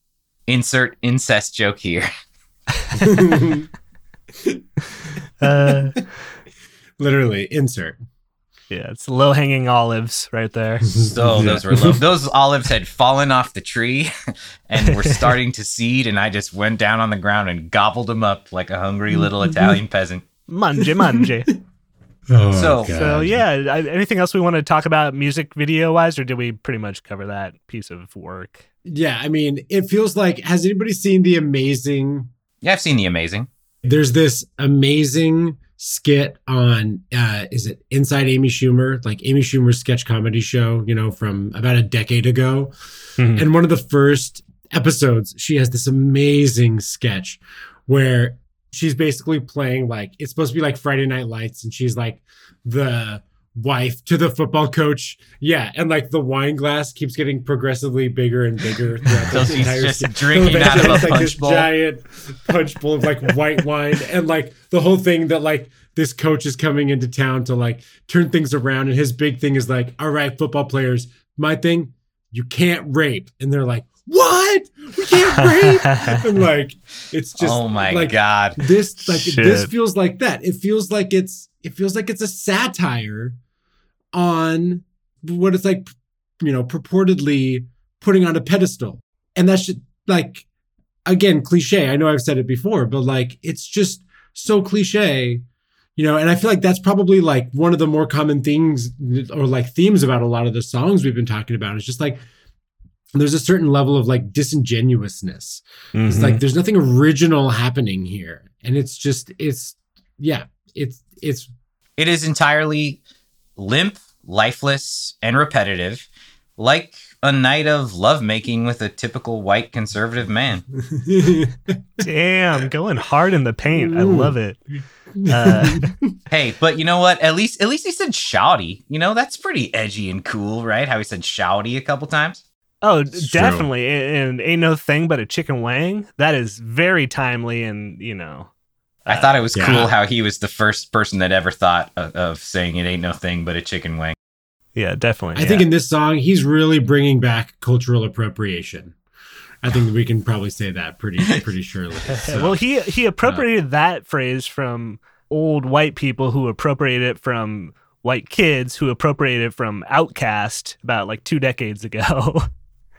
Insert incest joke here. [laughs] [laughs] Uh, Literally, insert. yeah, it's low hanging olives right there. [laughs] So [laughs] those were low. Those olives had fallen off the tree [laughs] and were starting to seed, and I just went down on the ground and gobbled them up like a hungry little Italian peasant. Manje, manje. Oh, So- God. So, yeah, I- anything else we want to talk about music video wise, or did we pretty much cover that piece of work? Yeah, I mean, it feels like has anybody seen the amazing Yeah, I've seen the amazing. there's this amazing skit on uh is it inside amy schumer like amy schumer's sketch comedy show you know from about a decade ago Mhm. and one of the first episodes she has this amazing sketch where she's basically playing like it's supposed to be like friday night lights and she's like the wife to the football coach. Yeah, and like the wine glass keeps getting progressively bigger and bigger throughout [laughs] the entire just scene. drinking So out of a it's like punch this bowl. giant punch bowl of like white wine, and like the whole thing that like this coach is coming into town to like turn things around, and his big thing is like, all right, football players, my thing, you can't rape, and they're like, what? We can't rape, [laughs] and like it's just oh my like, god. this like Shit. this feels like that it feels like it's it feels like it's a satire on what it's like you know purportedly putting on a pedestal and that's just like again cliche i know i've said it before but like it's just so cliche you know and i feel like that's probably like one of the more common things or like themes about a lot of the songs we've been talking about is just like there's a certain level of like disingenuousness it's Mhm. like there's nothing original happening here. And it's just it's yeah, it's it's It is entirely limp, lifeless, and repetitive, like a night of lovemaking with a typical white conservative man. [laughs] Damn, going hard in the paint. I love it. Uh, [laughs] Hey, but you know what? At least at least he said shouty. You know, that's pretty edgy and cool, right? How he said shouty a couple times. Oh, It's true. definitely. And ain't no thing but a chicken wang. That is very timely and, you know. I uh, thought it was yeah. cool how he was the first person that ever thought of, of saying it ain't no thing but a chicken wing. Yeah, definitely. I think in this song he's really bringing back cultural appropriation. I think we can probably say that pretty [laughs] pretty surely. So, [laughs] well, he he appropriated that phrase from old white people who appropriated it from white kids who appropriated it from OutKast about like two decades ago, [laughs]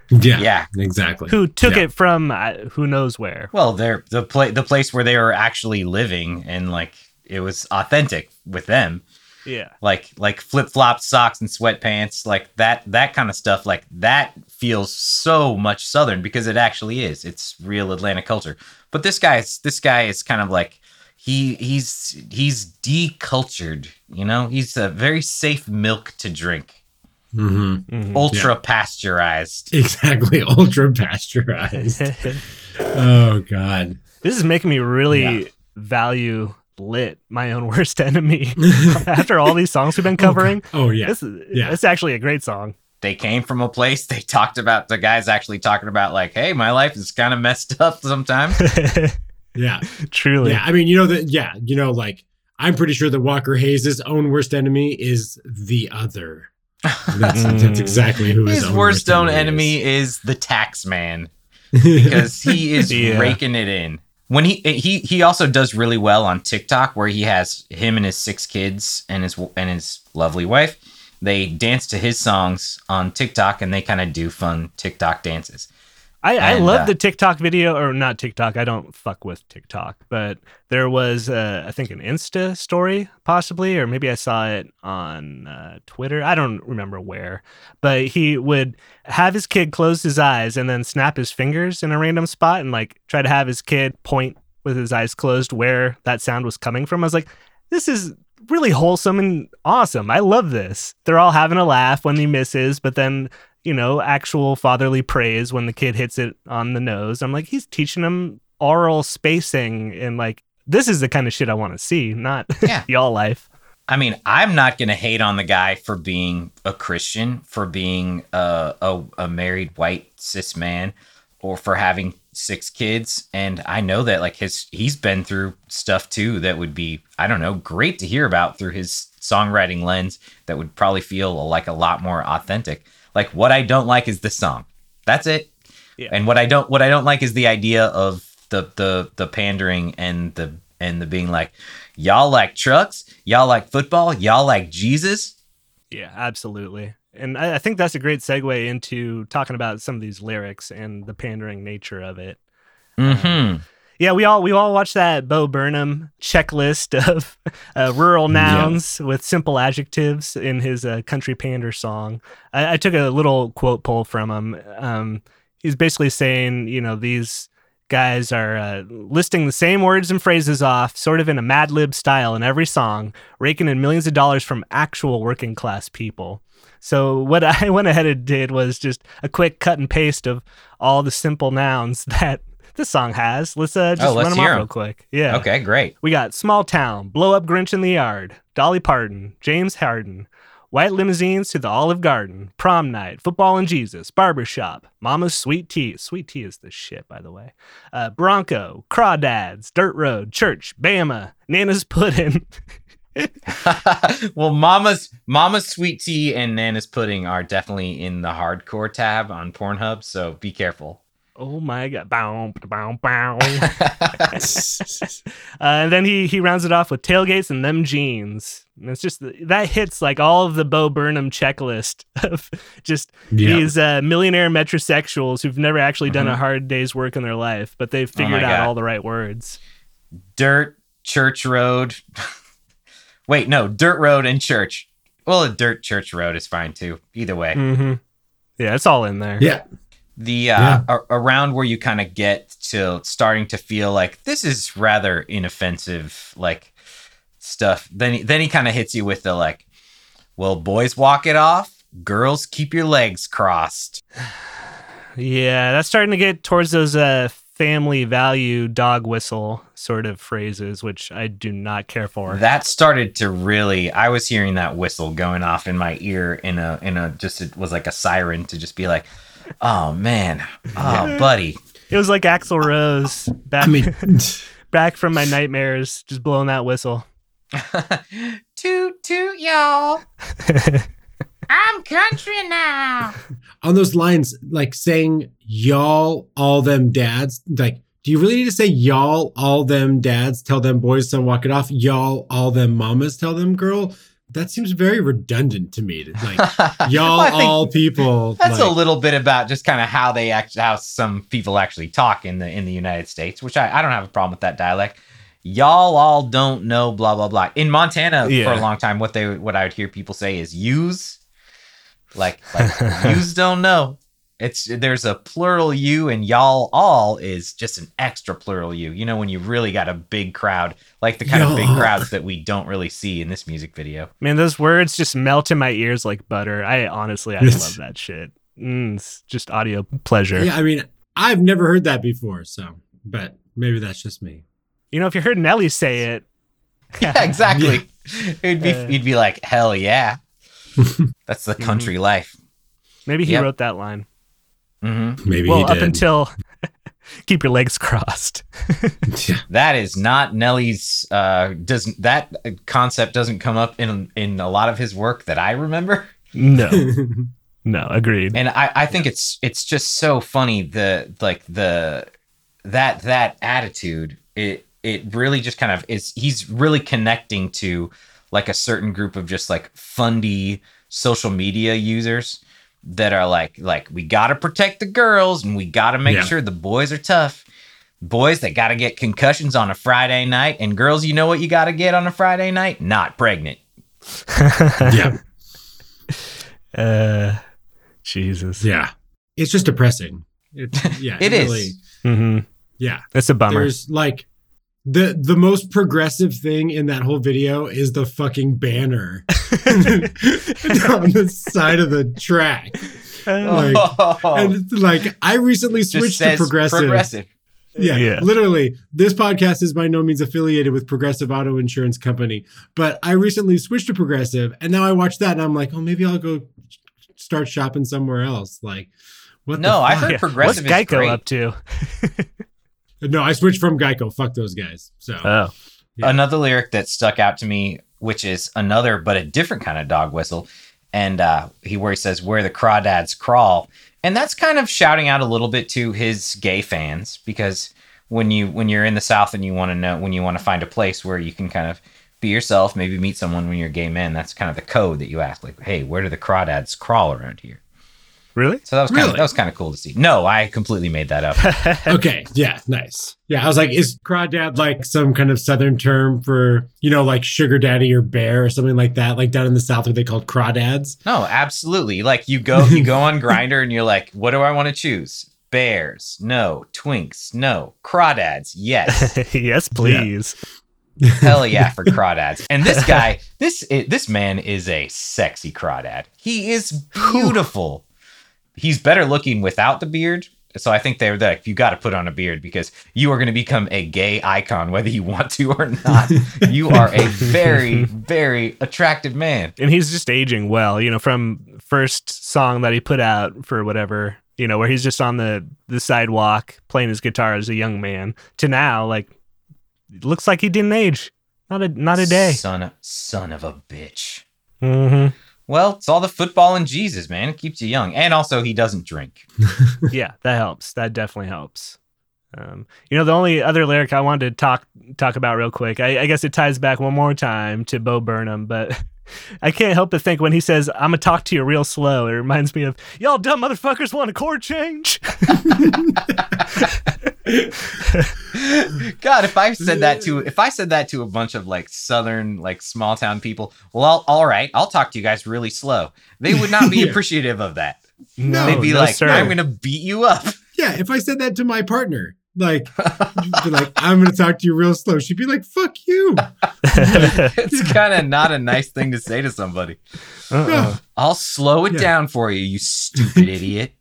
yeah, Yeah. exactly. who took Yeah. it from uh, who knows where. Well, they're the pla- the place where they were actually living and like it was authentic with them. Yeah. like like flip flop socks and sweatpants like that that kind of stuff like that feels so much southern because it actually is it's real atlanta culture but this guy's this guy is kind of like he he's he's decultured you know he's a very safe milk to drink hmm Mhm. ultra pasteurized [laughs] Exactly, ultra pasteurized. [laughs] oh God. this is making me really Yeah. value lit my own [laughs] worst enemy after all these songs we've been covering Oh yeah. this is Yeah. it's actually a great song they came from a place they talked about the guys actually talking about like hey my life is kind of messed up sometimes Yeah. truly Yeah. I mean, you know that. Yeah. You know, like I'm pretty sure that Walker Hayes' own worst enemy is the other. That's, Mm. that's exactly who his, his worst own is. enemy is the tax man [laughs] because he is Yeah. raking it in. When he he he also does really well on TikTok, where he has him and his six kids and his and his lovely wife. They dance to his songs on TikTok, and they kind of do fun TikTok dances. I, I love uh, the TikTok video, or not TikTok. I don't fuck with TikTok, but there was, uh, I think, an Insta story, possibly, or maybe I saw it on uh, Twitter. I don't remember where, but he would have his kid close his eyes and then snap his fingers in a random spot and like try to have his kid point with his eyes closed where that sound was coming from. I was like, this is really wholesome and awesome. I love this. They're all having a laugh when he misses, but then you know, actual fatherly praise when the kid hits it on the nose. I'm like, he's teaching them oral spacing and like this is the kind of shit I want to see, not [laughs] Yeah. y'all life. I mean, I'm not gonna hate on the guy for being a Christian, for being a, a, a married white cis man, or for having six kids. And I know that like his he's been through stuff too that would be I don't know great to hear about through his songwriting lens. That would probably feel like a lot more authentic. Like what I don't like is the song. That's it. Yeah. And what I don't what I don't like is the idea of the the the pandering and the and the being like y'all like trucks, y'all like football, y'all like Jesus. Yeah, absolutely. And I, I think that's a great segue into talking about some of these lyrics and the pandering nature of it. Mm-hmm. Yeah, we all we all watched that Bo Burnham checklist [laughs] of uh, rural nouns with simple adjectives in his uh, country pander song. I, I took a little quote pull from him. Um, he's basically saying, you know, these guys are uh, listing the same words and phrases off, sort of in a Mad Lib style, in every song, raking in millions of dollars from actual working class people. So what [laughs] I went ahead and did was just a quick cut and paste of all the simple nouns [laughs] that this song has. Let's uh, just Oh, let's run them off 'em. real quick. Yeah. Okay, great. We got Small Town, Blow Up Grinch in the Yard, Dolly Parton, James Harden, White limousines to the Olive Garden, prom night, football and Jesus, barbershop, Mama's sweet tea. Sweet tea is the shit, by the way. Uh, Bronco, Crawdads, Dirt Road, Church, Bama, Nana's Pudding. [laughs] [laughs] well, Mama's Mama's sweet tea and Nana's pudding are definitely in the hardcore tab on Pornhub, so be careful. Oh my god! Bow, bow, bow. [laughs] [laughs] uh, and then he he rounds it off with tailgates and them jeans. And it's just that hits like all of the Bo Burnham checklist of just Yeah. these uh, millionaire metrosexuals who've never actually done a Mhm. hard day's work in their life, but they've Oh figured out God. all the right words. Dirt, church road. [laughs] Wait, no, dirt road and church. Well, a dirt church road is fine too. Either way. hmm Yeah, it's all in there. Yeah. The uh a- around where you kind of get to starting to feel like this is rather inoffensive like stuff. Then he, then he kind of hits you with the like well boys walk it off girls keep your legs crossed. [sighs] Yeah, that's starting to get towards those uh, family value dog whistle sort of phrases, which I do not care for. that started to really i was hearing that whistle going off in my ear in a in a just it was like a siren to just be like oh man oh buddy It was like Axl Rose back I mean, [laughs] back from my nightmares, just blowing that whistle. [laughs] toot toot y'all [laughs] i'm country now on those lines, like saying y'all, all them dads, like, do you really need to say y'all, all them dads, tell them boys don't walk it off? Y'all, all them mamas, tell them girl? That seems very redundant to me. Like, [laughs] y'all, Well, all people. That's like, a little bit about just kind of how they act, how some people actually talk in the in the United States, which I, I don't have a problem with that dialect. Y'all all don't know blah blah blah. In Montana for a long time, what they what I would hear people say is "use," like like "use [laughs] don't know." It's there's a plural you and y'all all is just an extra plural you. You know when you really got a big crowd, like the kind of big crowds that we don't really see in this music video. Man, those words just melt in my ears like butter. I honestly, I love that shit. Mm, it's just audio pleasure. Yeah, I mean, I've never heard that before. So, but maybe that's just me. You know, if you heard Nelly say [laughs] it, yeah, exactly. It'd be Uh, you'd be like, hell yeah. [laughs] That's the country life. maybe he Yep. wrote that line. Hmm Maybe well, he up did. until [laughs] keep your legs crossed. [laughs] yeah. That is not Nelly's. Uh, doesn't that concept doesn't come up in in a lot of his work that I remember, No, [laughs] no, agreed. and I I think it's it's just so funny the like the that that attitude it it really just kind of is he's really connecting to like a certain group of just like fundy social media users that are like like we got to protect the girls and we got to make Yeah. sure the boys are tough boys that got to get concussions on a friday night and girls you know what you got to get on a friday night not pregnant [laughs] yeah. [laughs] Uh, Jesus. Yeah. It's just depressing. [laughs] It, yeah. It is. really- hmm Yeah. That's a bummer. There's like the the most progressive thing in that whole video is the fucking banner [laughs] on the side of the track. Like, oh. And like I recently switched to progressive. progressive Yeah, Yeah. literally. This podcast is by no means affiliated with Progressive Auto Insurance Company, but I recently switched to Progressive, and now I watch that, and I'm like, oh, maybe I'll go start shopping somewhere else. Like, what? No, the I fuck? heard Yeah. progressive What's is Geico great. up to? [laughs] No, I switched from Geico. Fuck those guys. So Oh, Yeah. another lyric that stuck out to me, which is another but a different kind of dog whistle, and uh, he where he says where the crawdads crawl, and that's kind of shouting out a little bit to his gay fans because when you when you're in the South and you want to know when you want to find a place where you can kind of be yourself, maybe meet someone when you're a gay man, that's kind of the code that you ask like, hey, where do the crawdads crawl around here? Really? So that was kind Really? of that was kind of cool to see. No, I completely made that up. [laughs] okay, yeah, nice. Yeah, I was like, is crawdad like some kind of southern term for you know like sugar daddy or bear or something like that? Like down in the south, where they called crawdads? No, absolutely. Like you go you go on Grindr and you're like, what do I want to choose? Bears, no. Twinks, no. Crawdads, yes. [laughs] yes, please. Hell yeah [laughs] for crawdads. And this guy, this this man is a sexy crawdad. He is beautiful. He's better looking without the beard, So I think they're like, you got to put on a beard because you are going to become a gay icon, whether you want to or not. [laughs] you are a very, very attractive man. and he's just aging well. You know, from first song that he put out for whatever you know, where he's just on the the sidewalk playing his guitar as a young man, to now, like, looks like he didn't age. Not a not a day. Son of, son of a bitch. hmm Well, it's all the football and Jesus, man. It keeps you young. And also, he doesn't drink. [laughs] yeah, that helps. That definitely helps. Um, you know, the only other lyric I wanted to talk talk about real quick, I, I guess it ties back one more time to Bo Burnham, but [laughs] I can't help but think when he says, "I'm gonna talk to you real slow," it reminds me of y'all dumb motherfuckers want a chord change. [laughs] God, if I said that to if I said that to a bunch of like southern like small town people, well, I'll, all right, I'll talk to you guys really slow. They would not be [laughs] Yeah. appreciative of that. No, They'd be no, like, sir. "I'm gonna beat you up." Yeah, if I said that to my partner, like, be like, I'm gonna talk to you real slow. She'd be like, "Fuck you." [laughs] it's kind of not a nice thing to say to somebody. Uh-uh. I'll slow it Yeah. down for you, you stupid [laughs] idiot.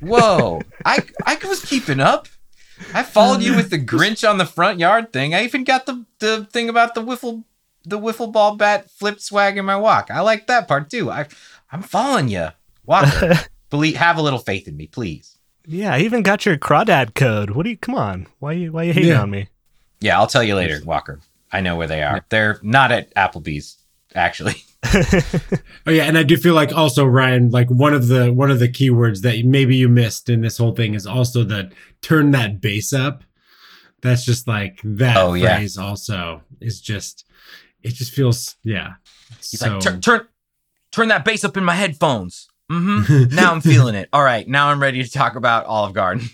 Whoa, I I was keeping up. I followed you with the Grinch on the front yard thing. I even got the the thing about the wiffle the wiffle ball bat flip swag in my walk. I like that part too. I I'm following you, Walker. [laughs] Believe have a little faith in me, please. Yeah, I even got your crawdad code. What do you? Come on, why you why you hating Yeah. on me? Yeah, I'll tell you later, Walker. I know where they are. They're not at Applebee's, actually. [laughs] Oh yeah, and I do feel like also Ryan, like one of the one of the keywords that maybe you missed in this whole thing is also the turn that bass up. That's just like that Oh, yeah. phrase also is just it just feels yeah. He's so, like, turn, turn, turn that bass up in my headphones. Mm-hmm. [laughs] now I'm feeling it. All right, now I'm ready to talk about Olive Garden.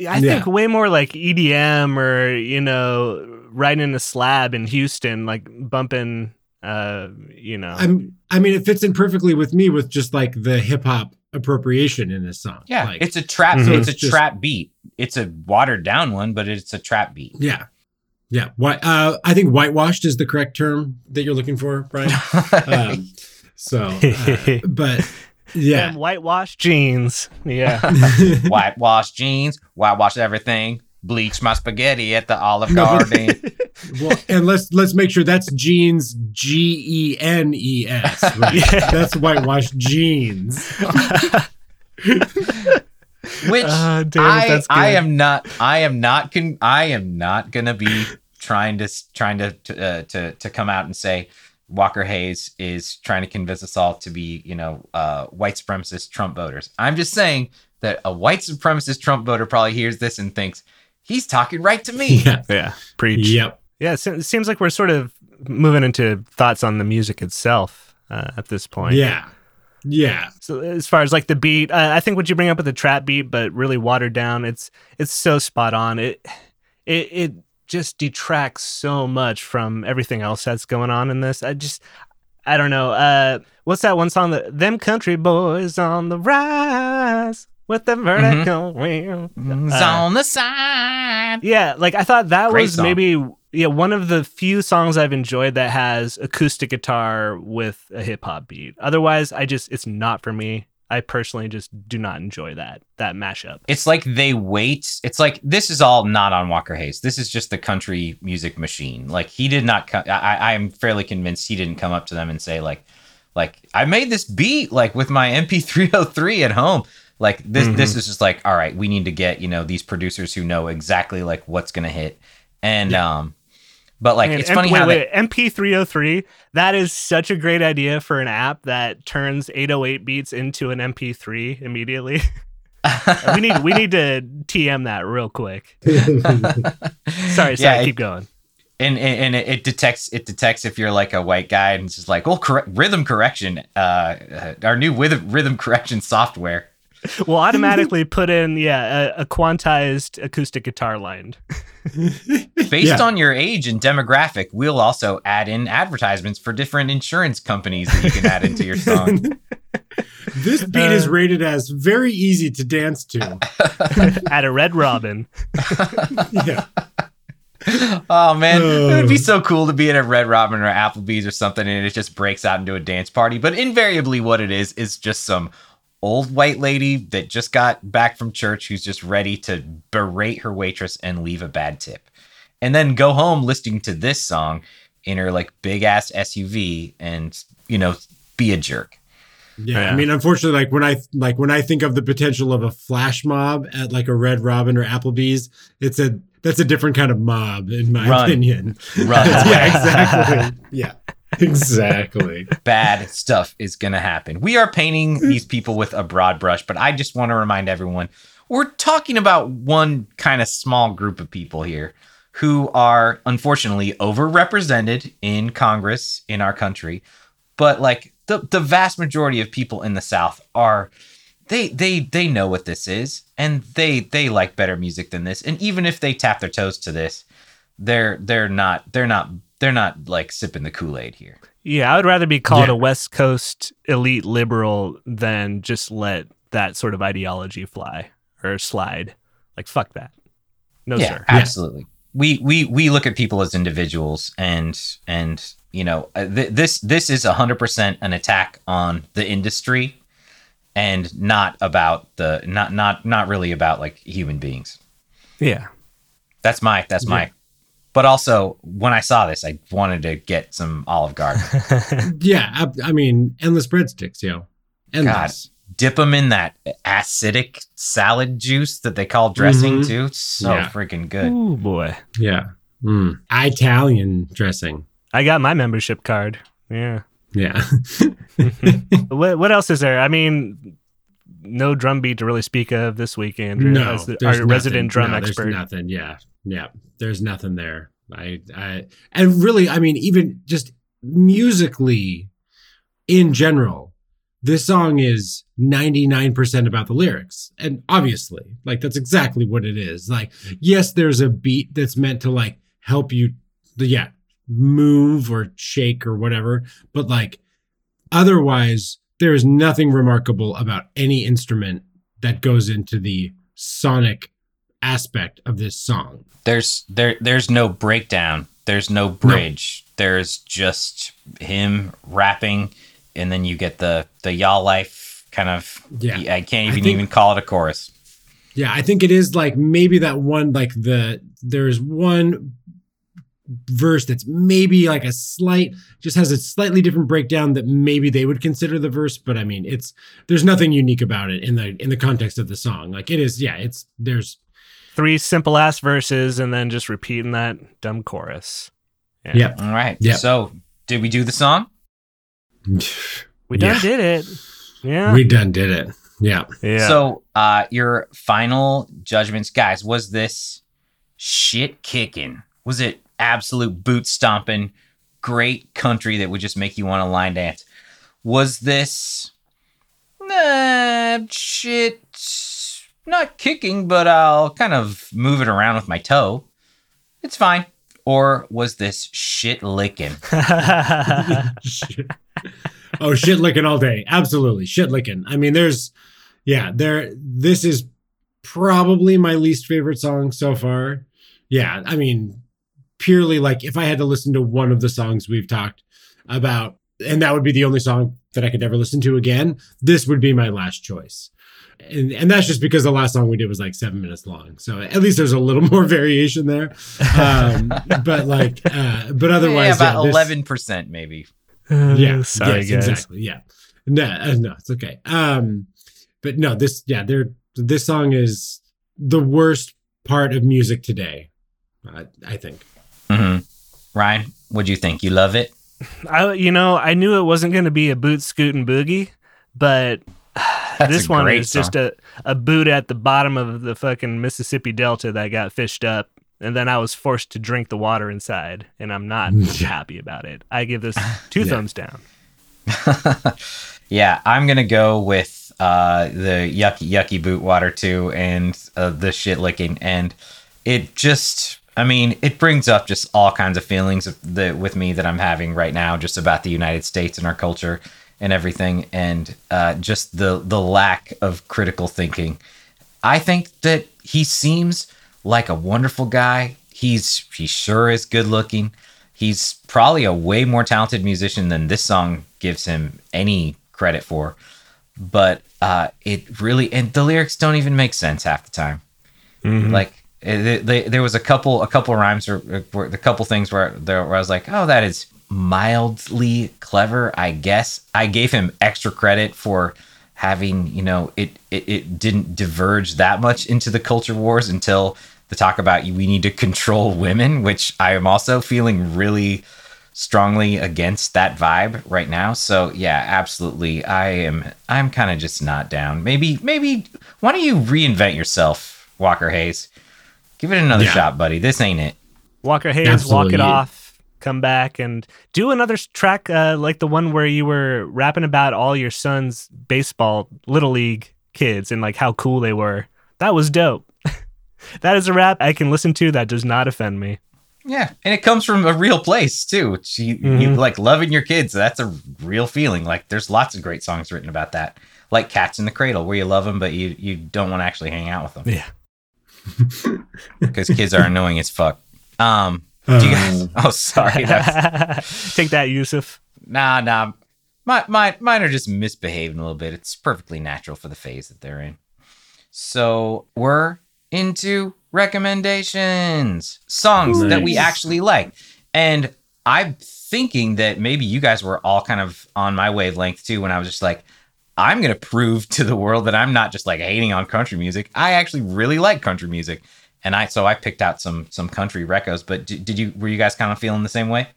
I Yeah. think way more like EDM or you know riding in a slab in Houston, like bumping. Uh, you know, I'm I mean it fits in perfectly with me with just like the hip hop appropriation in this song. Yeah, Like, it's a trap. Mhm. It's a just- trap beat. It's a watered down one, but it's a trap beat. yeah. Yeah. Why uh I think whitewashed is the correct term that you're looking for, Brian. [laughs] Um, so uh, but yeah. Them whitewashed jeans. Yeah. [laughs] [laughs] Whitewash jeans, whitewash everything, bleach my spaghetti at the Olive Garden. [laughs] Well, and let's let's make sure that's jeans G E N E S. That's whitewashed jeans. Which Ah, damn it, I that's I am not I am not con- I am not gonna be trying to trying to to, uh, to to come out and say Walker Hayes is trying to convince us all to be you know uh, white supremacist Trump voters. I'm just saying that a white supremacist Trump voter probably hears this and thinks he's talking right to me. [laughs] Yeah. yeah. Preach. Yep. Yeah. It it seems like we're sort of moving into thoughts on the music itself uh, at this point. Yeah. Yeah. So as far as like the beat, uh, I think what you bring up with the trap beat, but really watered down, it's it's so spot on. It it it just detracts so much from everything else that's going on in this. I just I don't know. Uh, what's that one song that them country boys on the rise with the vertical wheel? It's Uh, on the side. yeah, like I thought that Great was song. maybe yeah one of the few songs I've enjoyed that has acoustic guitar with a hip hop beat. Otherwise, I just it's not for me. I personally just do not enjoy that that mashup. It's like they wait. It's like this is all not on Walker Hayes. This is just the country music machine. Like he did not. come. I, I am fairly convinced he didn't come up to them and say like, like I made this beat like with my MP303 at home. Like this. Mhm. This is just like all right. We need to get you know these producers who know exactly like what's gonna hit. And um, but like Man, it's M- funny wait, how they, MP303. That is such a great idea for an app that turns 808 beats into an MP3 immediately. [laughs] we need we need to TM that real quick. Sorry, [laughs] sorry, Yeah, it- keep going. and and, and it, it detects it detects if you're like a white guy and it's just like well correct rhythm correction uh, uh our new rhythm rhythm correction software We'll [laughs] automatically put in yeah a, a quantized acoustic guitar line. Based Yeah. on your age and demographic we'll also add in advertisements for different insurance companies that you can add into your song [laughs] This beat is uh, rated as very easy to dance to. [laughs] at a Red Robin. [laughs] Yeah. oh man it would be Oh. so cool to be at a red robin or applebee's or something and it just breaks out into a dance party but invariably what it is is just some old white lady that just got back from church who's just ready to berate her waitress and leave a bad tip. And then go home listening to this song in her like big ass SUV and, you know, be a jerk. Yeah, Yeah. I mean, unfortunately, like when I like when I think of the potential of a flash mob at like a Red Robin or Applebee's, it's a that's a different kind of mob in my Run. opinion. Run. [laughs] yeah, [laughs] exactly. Yeah, exactly. bad stuff is going to happen. We are painting these people with a broad brush, but I just want to remind everyone we're talking about one kind of small group of people here who are unfortunately overrepresented in Congress in our country. But like the, the vast majority of people in the South are they they they know what this is and they they like better music than this. And even if they tap their toes to this, they're they're not they're not they're not like sipping the Kool-Aid here. Yeah, I would rather be called Yeah. a West Coast elite liberal than just let that sort of ideology fly or slide. Like fuck that. No yeah, sir. absolutely. We we we look at people as individuals, and and you know uh, th- this this is hundred percent an attack on the industry, and not about the not not not really about like human beings. Yeah. That's my that's my. But also, when I saw this, I wanted to get some Olive Garden. [laughs] Yeah, I, I mean, endless breadsticks, yo, endless. Dip them in that acidic salad juice that they call dressing Mhm. too. So Yeah. freaking good. Oh boy. Yeah, mm. Italian dressing. I got my membership card. Yeah. Yeah, [laughs] [laughs] what what else is there? I mean, no drum beat to really speak of this week, Andrew. no, as the, there's our resident nothing. drum No, expert. There's nothing. Yeah, yeah. There's nothing there. I, I, and really, I mean, even just musically, in general, this song is 99% about the lyrics, and obviously, like that's exactly what it is. Like, yes, there's a beat that's meant to like help you, yeah, move or shake or whatever, but like, otherwise, there is nothing remarkable about any instrument that goes into the sonic aspect of this song. there's there there's no breakdown. There's no. bridge. There's just him rapping and then you get the the y'all life kind of Yeah. i can't I even think- even call it a chorus Yeah, I think it is like maybe that one like the there's one verse that's maybe like a slight just has a slightly different breakdown that maybe they would consider the verse, but I mean it's there's nothing unique about it in the in the context of the song. Like it is, yeah, it's there's Three simple ass verses and then just repeating that dumb chorus. Yeah. yeah. all right yeah so did we do the song We done Yeah. did it. Yeah. We done did it. Yeah. yeah. so uh your final judgments guys was this shit kicking was it absolute boot stomping great country that would just make you want to line dance was this nah, shit not kicking but i'll kind of move it around with my toe it's fine or was this shit licking [laughs] [laughs] [laughs] Shit. [laughs] oh, shit licking all day. Absolutely. Shit licking. I mean, there's, yeah, there, this is probably my least favorite song so far. Yeah. I mean, purely like if I had to listen to one of the songs we've talked about, and that would be the only song that I could ever listen to again, this would be my last choice. And, and that's just because the last song we did was like seven minutes long. So at least there's a little [laughs] more variation there. Um, but like, uh, but yeah, otherwise, about yeah, this- 11% maybe yeah Sorry, yes, guys. exactly yeah. No uh, no it's okay. Um but no this yeah there this song is the worst part of music today i, I think. Hmm ryan what do you think? You love it? [sighs] I, you know, I knew it wasn't going to be a boot scoot and boogie, but [sighs] That's this one great is just a, a boot at the bottom of the fucking Mississippi Delta that got fished up. And then I was forced to drink the water inside, and I'm not [laughs] happy about it. I give this [laughs] two Yeah. thumbs down. [laughs] yeah, I'm gonna go with uh, the yucky yucky boot water too, and uh, the shit licking, and it just, I mean, it brings up just all kinds of feelings the, with me that I'm having right now, just about the United States and our culture and everything, and uh, just the the lack of critical thinking. I think that he seems like a wonderful guy. He's he sure is good looking. He's probably a way more talented musician than this song gives him any credit for. but uh, it really and the lyrics don't even make sense half the time. Mhm. Like it, they, there was a couple a couple rhymes or or a couple things where there where I was like, oh, that is mildly clever, I guess. I gave him extra credit for having you know it, it it didn't diverge that much into the culture wars until the talk about we need to control women, which I am also feeling really strongly against that vibe right now. So yeah, absolutely. I am I'm kind of just not down. Maybe maybe why don't you reinvent yourself, Walker Hayes? Give it another Yeah. shot, buddy. This ain't it. Walker Hayes, walk it off, come back and do another track uh, like the one where you were rapping about all your son's baseball little league kids and like how cool they were. That was dope. [laughs] that is a rap I can listen to that does not offend me. Yeah, and it comes from a real place too. It's You, you like loving your kids. That's a real feeling. Like there's lots of great songs written about that. Like Cats in the Cradle, where you love them, but you you don't want to actually hang out with them Yeah. [laughs] [laughs] because kids are annoying as fuck. Um, do you uh. guys? [laughs] Oh, sorry. [laughs] Take that, Yusuf. nah, nah. My, my, mine are just misbehaving a little bit. It's perfectly natural for the phase that they're in. So we're into recommendations, songs that we actually like, and I'm thinking that maybe you guys were all kind of on my wavelength too. When I was just like, I'm gonna prove to the world that I'm not just like hating on country music. I actually really like country music, and I so I picked out some some country recos. But did, did you were you guys kind of feeling the same way?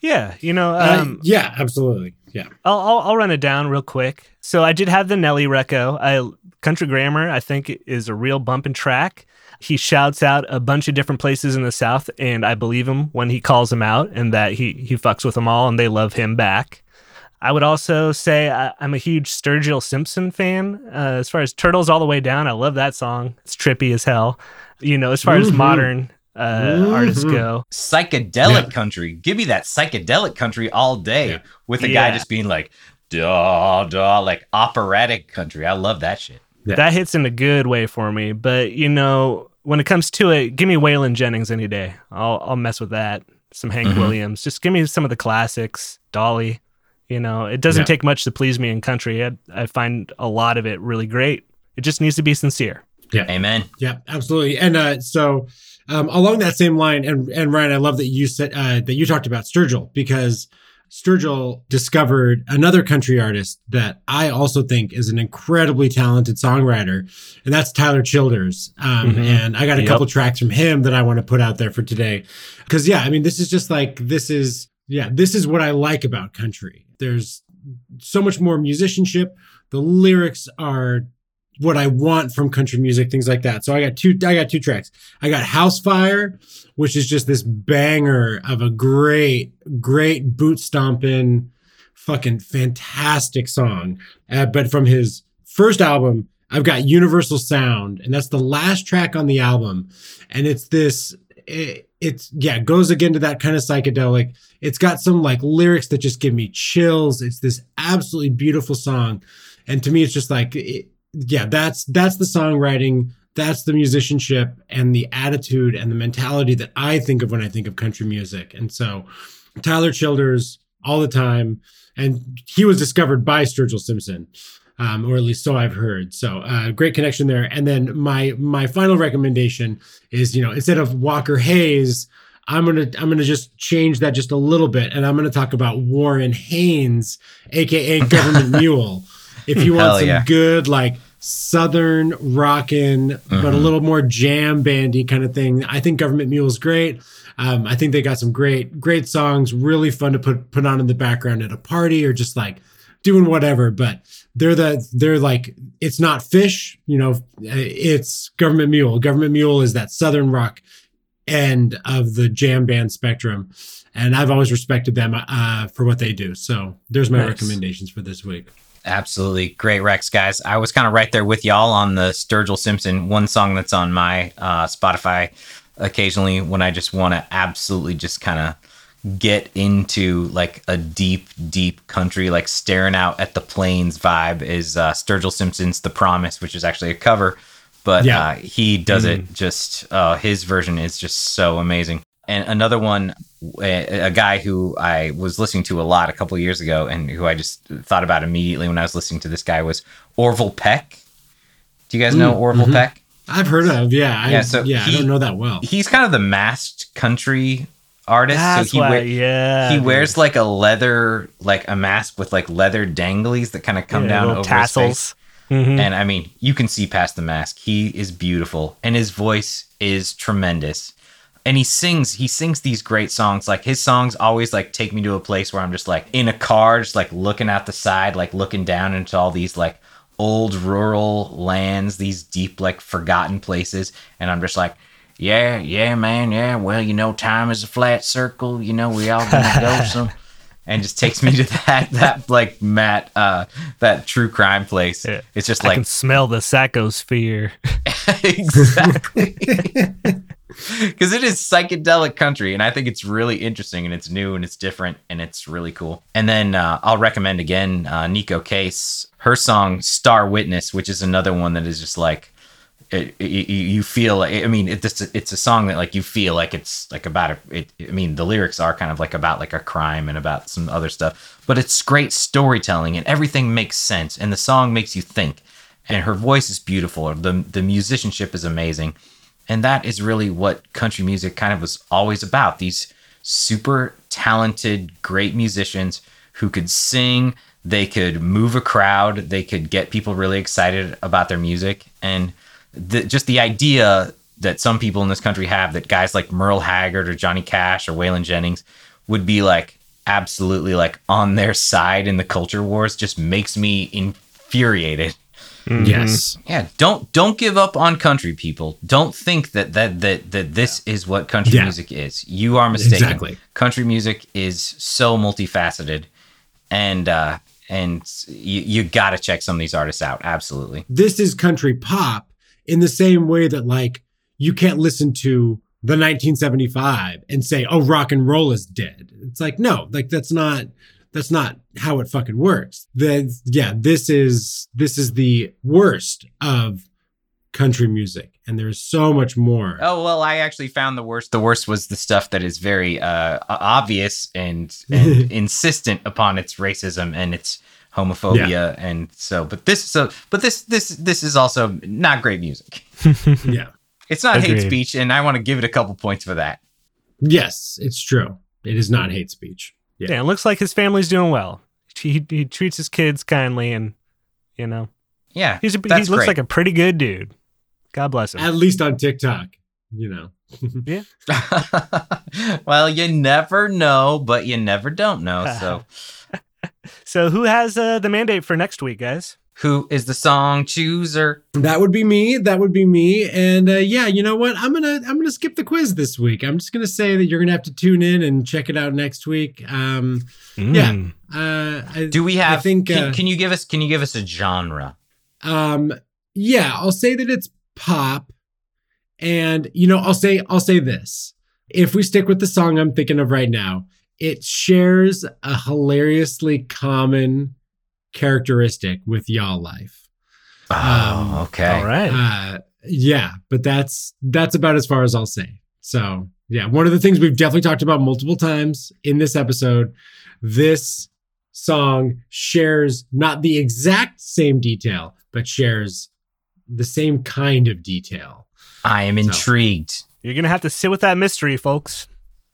Yeah, you know, Uh, um, yeah, absolutely. Yeah. I'll, I'll I'll run it down real quick. So I did have the Nelly reco. I Country Grammar I think is a real bumping track. He shouts out a bunch of different places in the South, and I believe him when he calls them out, and that he he fucks with them all, and they love him back. I would also say I, I'm a huge Sturgill Simpson fan. Uh, as far as Turtles All the Way Down, I love that song. It's trippy as hell. You know, as far as Mhm. modern uh, artists Mhm. go, Psychedelic Yeah. country. Give me that psychedelic country all day Yeah. with a guy just being like, da da, like operatic country. I love that shit. Yeah. that hits in a good way for me. But you know, when it comes to it, give me Waylon Jennings any day. I'll I'll mess with that. Some Hank Mhm. Williams. Just give me some of the classics. Dolly. You know, it doesn't Yeah. take much to please me in country. I, I find a lot of it really great. It just needs to be sincere. Yeah. Amen. Yeah, absolutely. And uh, so um, along that same line, and and Ryan, I love that you said uh, that you talked about Sturgill because Sturgill discovered another country artist that I also think is an incredibly talented songwriter, and that's Tyler Childers. Um, Mhm. And I got a Yep. couple tracks from him that I want to put out there for today, because yeah, I mean, this is just like this is yeah, this is what I like about country. There's so much more musicianship. The lyrics are what I want from country music, things like that. So I got two I got two tracks. I got House Fire, which is just this banger of a great, great boot stomping, fucking fantastic song. Uh, but from his first album, I've got Universal Sound, and that's the last track on the album. And it's this it, it's yeah, goes again to that kind of psychedelic. It's got some like lyrics that just give me chills. It's this absolutely beautiful song. And to me, it's just like it, yeah, that's that's the songwriting, that's the musicianship and the attitude and the mentality that I think of when I think of country music. And so Tyler Childers all the time, and he was discovered by Sturgill Simpson. Um, or at least so I've heard. So uh, great connection there. And then my my final recommendation is, you know, instead of Walker Hayes, I'm gonna I'm gonna just change that just a little bit, and I'm gonna talk about Warren Haynes, aka [laughs] Government Mule. If you want some yeah. good like southern rockin', but a Mhm. little more jam bandy kind of thing, I think Government Mule is great. Um, I think they got some great great songs, really fun to put put on in the background at a party or just like doing whatever. But they're the they're like it's not Phish, you know, it's Government Mule. Government Mule is that southern rock end of the jam band spectrum. And I've always respected them uh, for what they do. So there's my Nice. recommendations for this week. Absolutely. Great Rex, guys. I was kind of right there with y'all on the Sturgill Simpson, one song that's on my uh, Spotify occasionally when I just want to absolutely just kind of get into like a deep, deep country, like staring out at the plains vibe is uh, Sturgill Simpson's The Promise, which is actually a cover. But Yeah. uh, he does it just, uh, his version is just so amazing. And another one a, a guy who I was listening to a lot a couple years ago, and who I just thought about immediately when I was listening to this guy was Orville Peck. Do you guys know Mm, Orville mhm. Peck? I've heard of, yeah. I, Yeah, yeah, so I don't know that well. He's kind of the masked country artist. That's so he why, wear- yeah. he dude. wears like a leather, like a mask with like leather danglies that kind of come Yeah, down little over his face. tassels. Mhm. And I mean, you can see past the mask. He is beautiful, and his voice is tremendous. And he sings, he sings these great songs. Like his songs always like take me to a place where I'm just like in a car, just like looking out the side, like looking down into all these like old rural lands, these deep like forgotten places, and I'm just like. Yeah, yeah, man, yeah. Well, you know, time is a flat circle. You know, we all gonna go [laughs] some, and just takes me to [laughs] that that like Matt uh that true crime place. Yeah. It's just like I can smell the sacosphere. [laughs] [laughs] exactly because it is psychedelic country and i think it's really interesting and it's new and it's different and it's really cool and then uh, i'll recommend again uh, Neko Case her song star witness which is another one that is just like it, it, you feel like i mean it, it's, it's a song that like you feel like it's like about a, it i mean the lyrics are kind of like about like a crime and about some other stuff but it's great storytelling and everything makes sense and the song makes you think. And her voice is beautiful. The the musicianship is amazing. And that is really what country music kind of was always about these super talented great musicians who could sing they could move a crowd they could get people really excited about their music. And the, just the idea that some people in this country have that guys like Merle Haggard or Johnny Cash or Waylon Jennings would be like absolutely like on their side in the culture wars just makes me infuriated. Mhm. Yes. Yeah, don't don't give up on country people. Don't think that that that that this is what country Yeah. music is. You are mistaken. Exactly. Country music is so multifaceted and uh and you, you got to check some of these artists out. Absolutely. This is country pop in the same way that like you can't listen to the 1975 and say, "Oh, rock and roll is dead." It's like, no, like that's not that's not how it fucking works. The yeah, this is this is the worst of country music and there's so much more. Oh well, I actually found the worst. The worst was the stuff that is very uh, obvious and, and [laughs] insistent upon its racism and its homophobia, and so. But this, so, but this, this, this is also not great music. [laughs] yeah. It's not hate speech, and I want to give it a couple points for that. Yes, it's true. It is not hate speech. Yeah. Yeah, it looks like his family's doing well. He, he treats his kids kindly, and you know Yeah, he's a, he looks great. like a pretty good dude. God bless him. At least on TikTok, you know. [laughs] Yeah [laughs] well, you never know, but you never don't know. So, So who has uh, the mandate for next week, guys? who is the song chooser? That would be me. That would be me. And uh, yeah, you know what? I'm gonna I'm gonna skip the quiz this week. I'm just gonna say that you're gonna have to tune in and check it out next week. Um, Yeah. Mm. uh, I, Do we have? I think. can, uh, can you give us? Can you give us a genre? um, yeah, I'll say that it's pop, and you know, I'll say I'll say this. If we stick with the song I'm thinking of right now, it shares a hilariously common characteristic with y'all life. Oh, Um, okay. All right. Uh, yeah, but that's that's about as far as I'll say. So yeah, one of the things we've definitely talked about multiple times in this episode, this song shares not the exact same detail, but shares the same kind of detail. I am So- intrigued. You're gonna have to sit with that mystery, folks.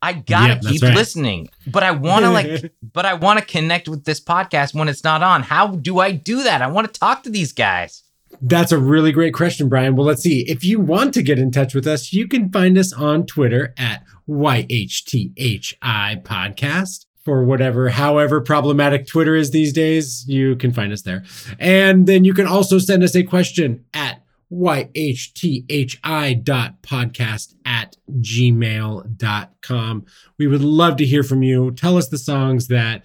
I gotta Yep, keep right. listening, but I want to like, [laughs] but I want to connect with this podcast when it's not on. How do I do that? I want to talk to these guys. That's a really great question, Brian. Well, let's see. If you want to get in touch with us, you can find us on Twitter at YHTHI Podcast. For whatever, however problematic Twitter is these days, you can find us there. And then you can also send us a question at yhthi.podcast at gmail.com. We would love to hear from you. Tell us the songs that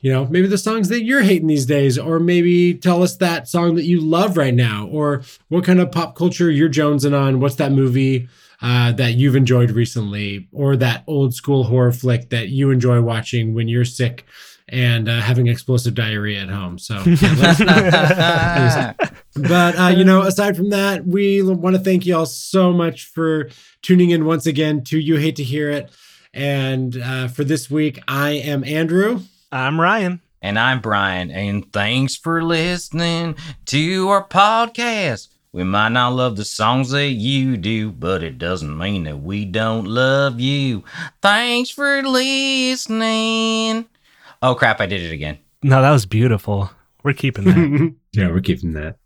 you know, maybe the songs that you're hating these days, or maybe tell us that song that you love right now, or what kind of pop culture you're jonesing on. What's that movie uh, that you've enjoyed recently, or that old school horror flick that you enjoy watching when you're sick and uh, having explosive diarrhea at home? So, [laughs] yeah, let us know. [laughs] but uh, you know, aside from that, we want to thank you all so much for tuning in once again to You Hate to Hear It. And uh, for this week, I am Andrew. I'm Ryan. And I'm Brian. And thanks for listening to our podcast. We might not love the songs that you do, but it doesn't mean that we don't love you. Thanks for listening. Oh, crap. I did it again. No, that was beautiful. We're keeping that. [laughs] yeah, we're keeping that.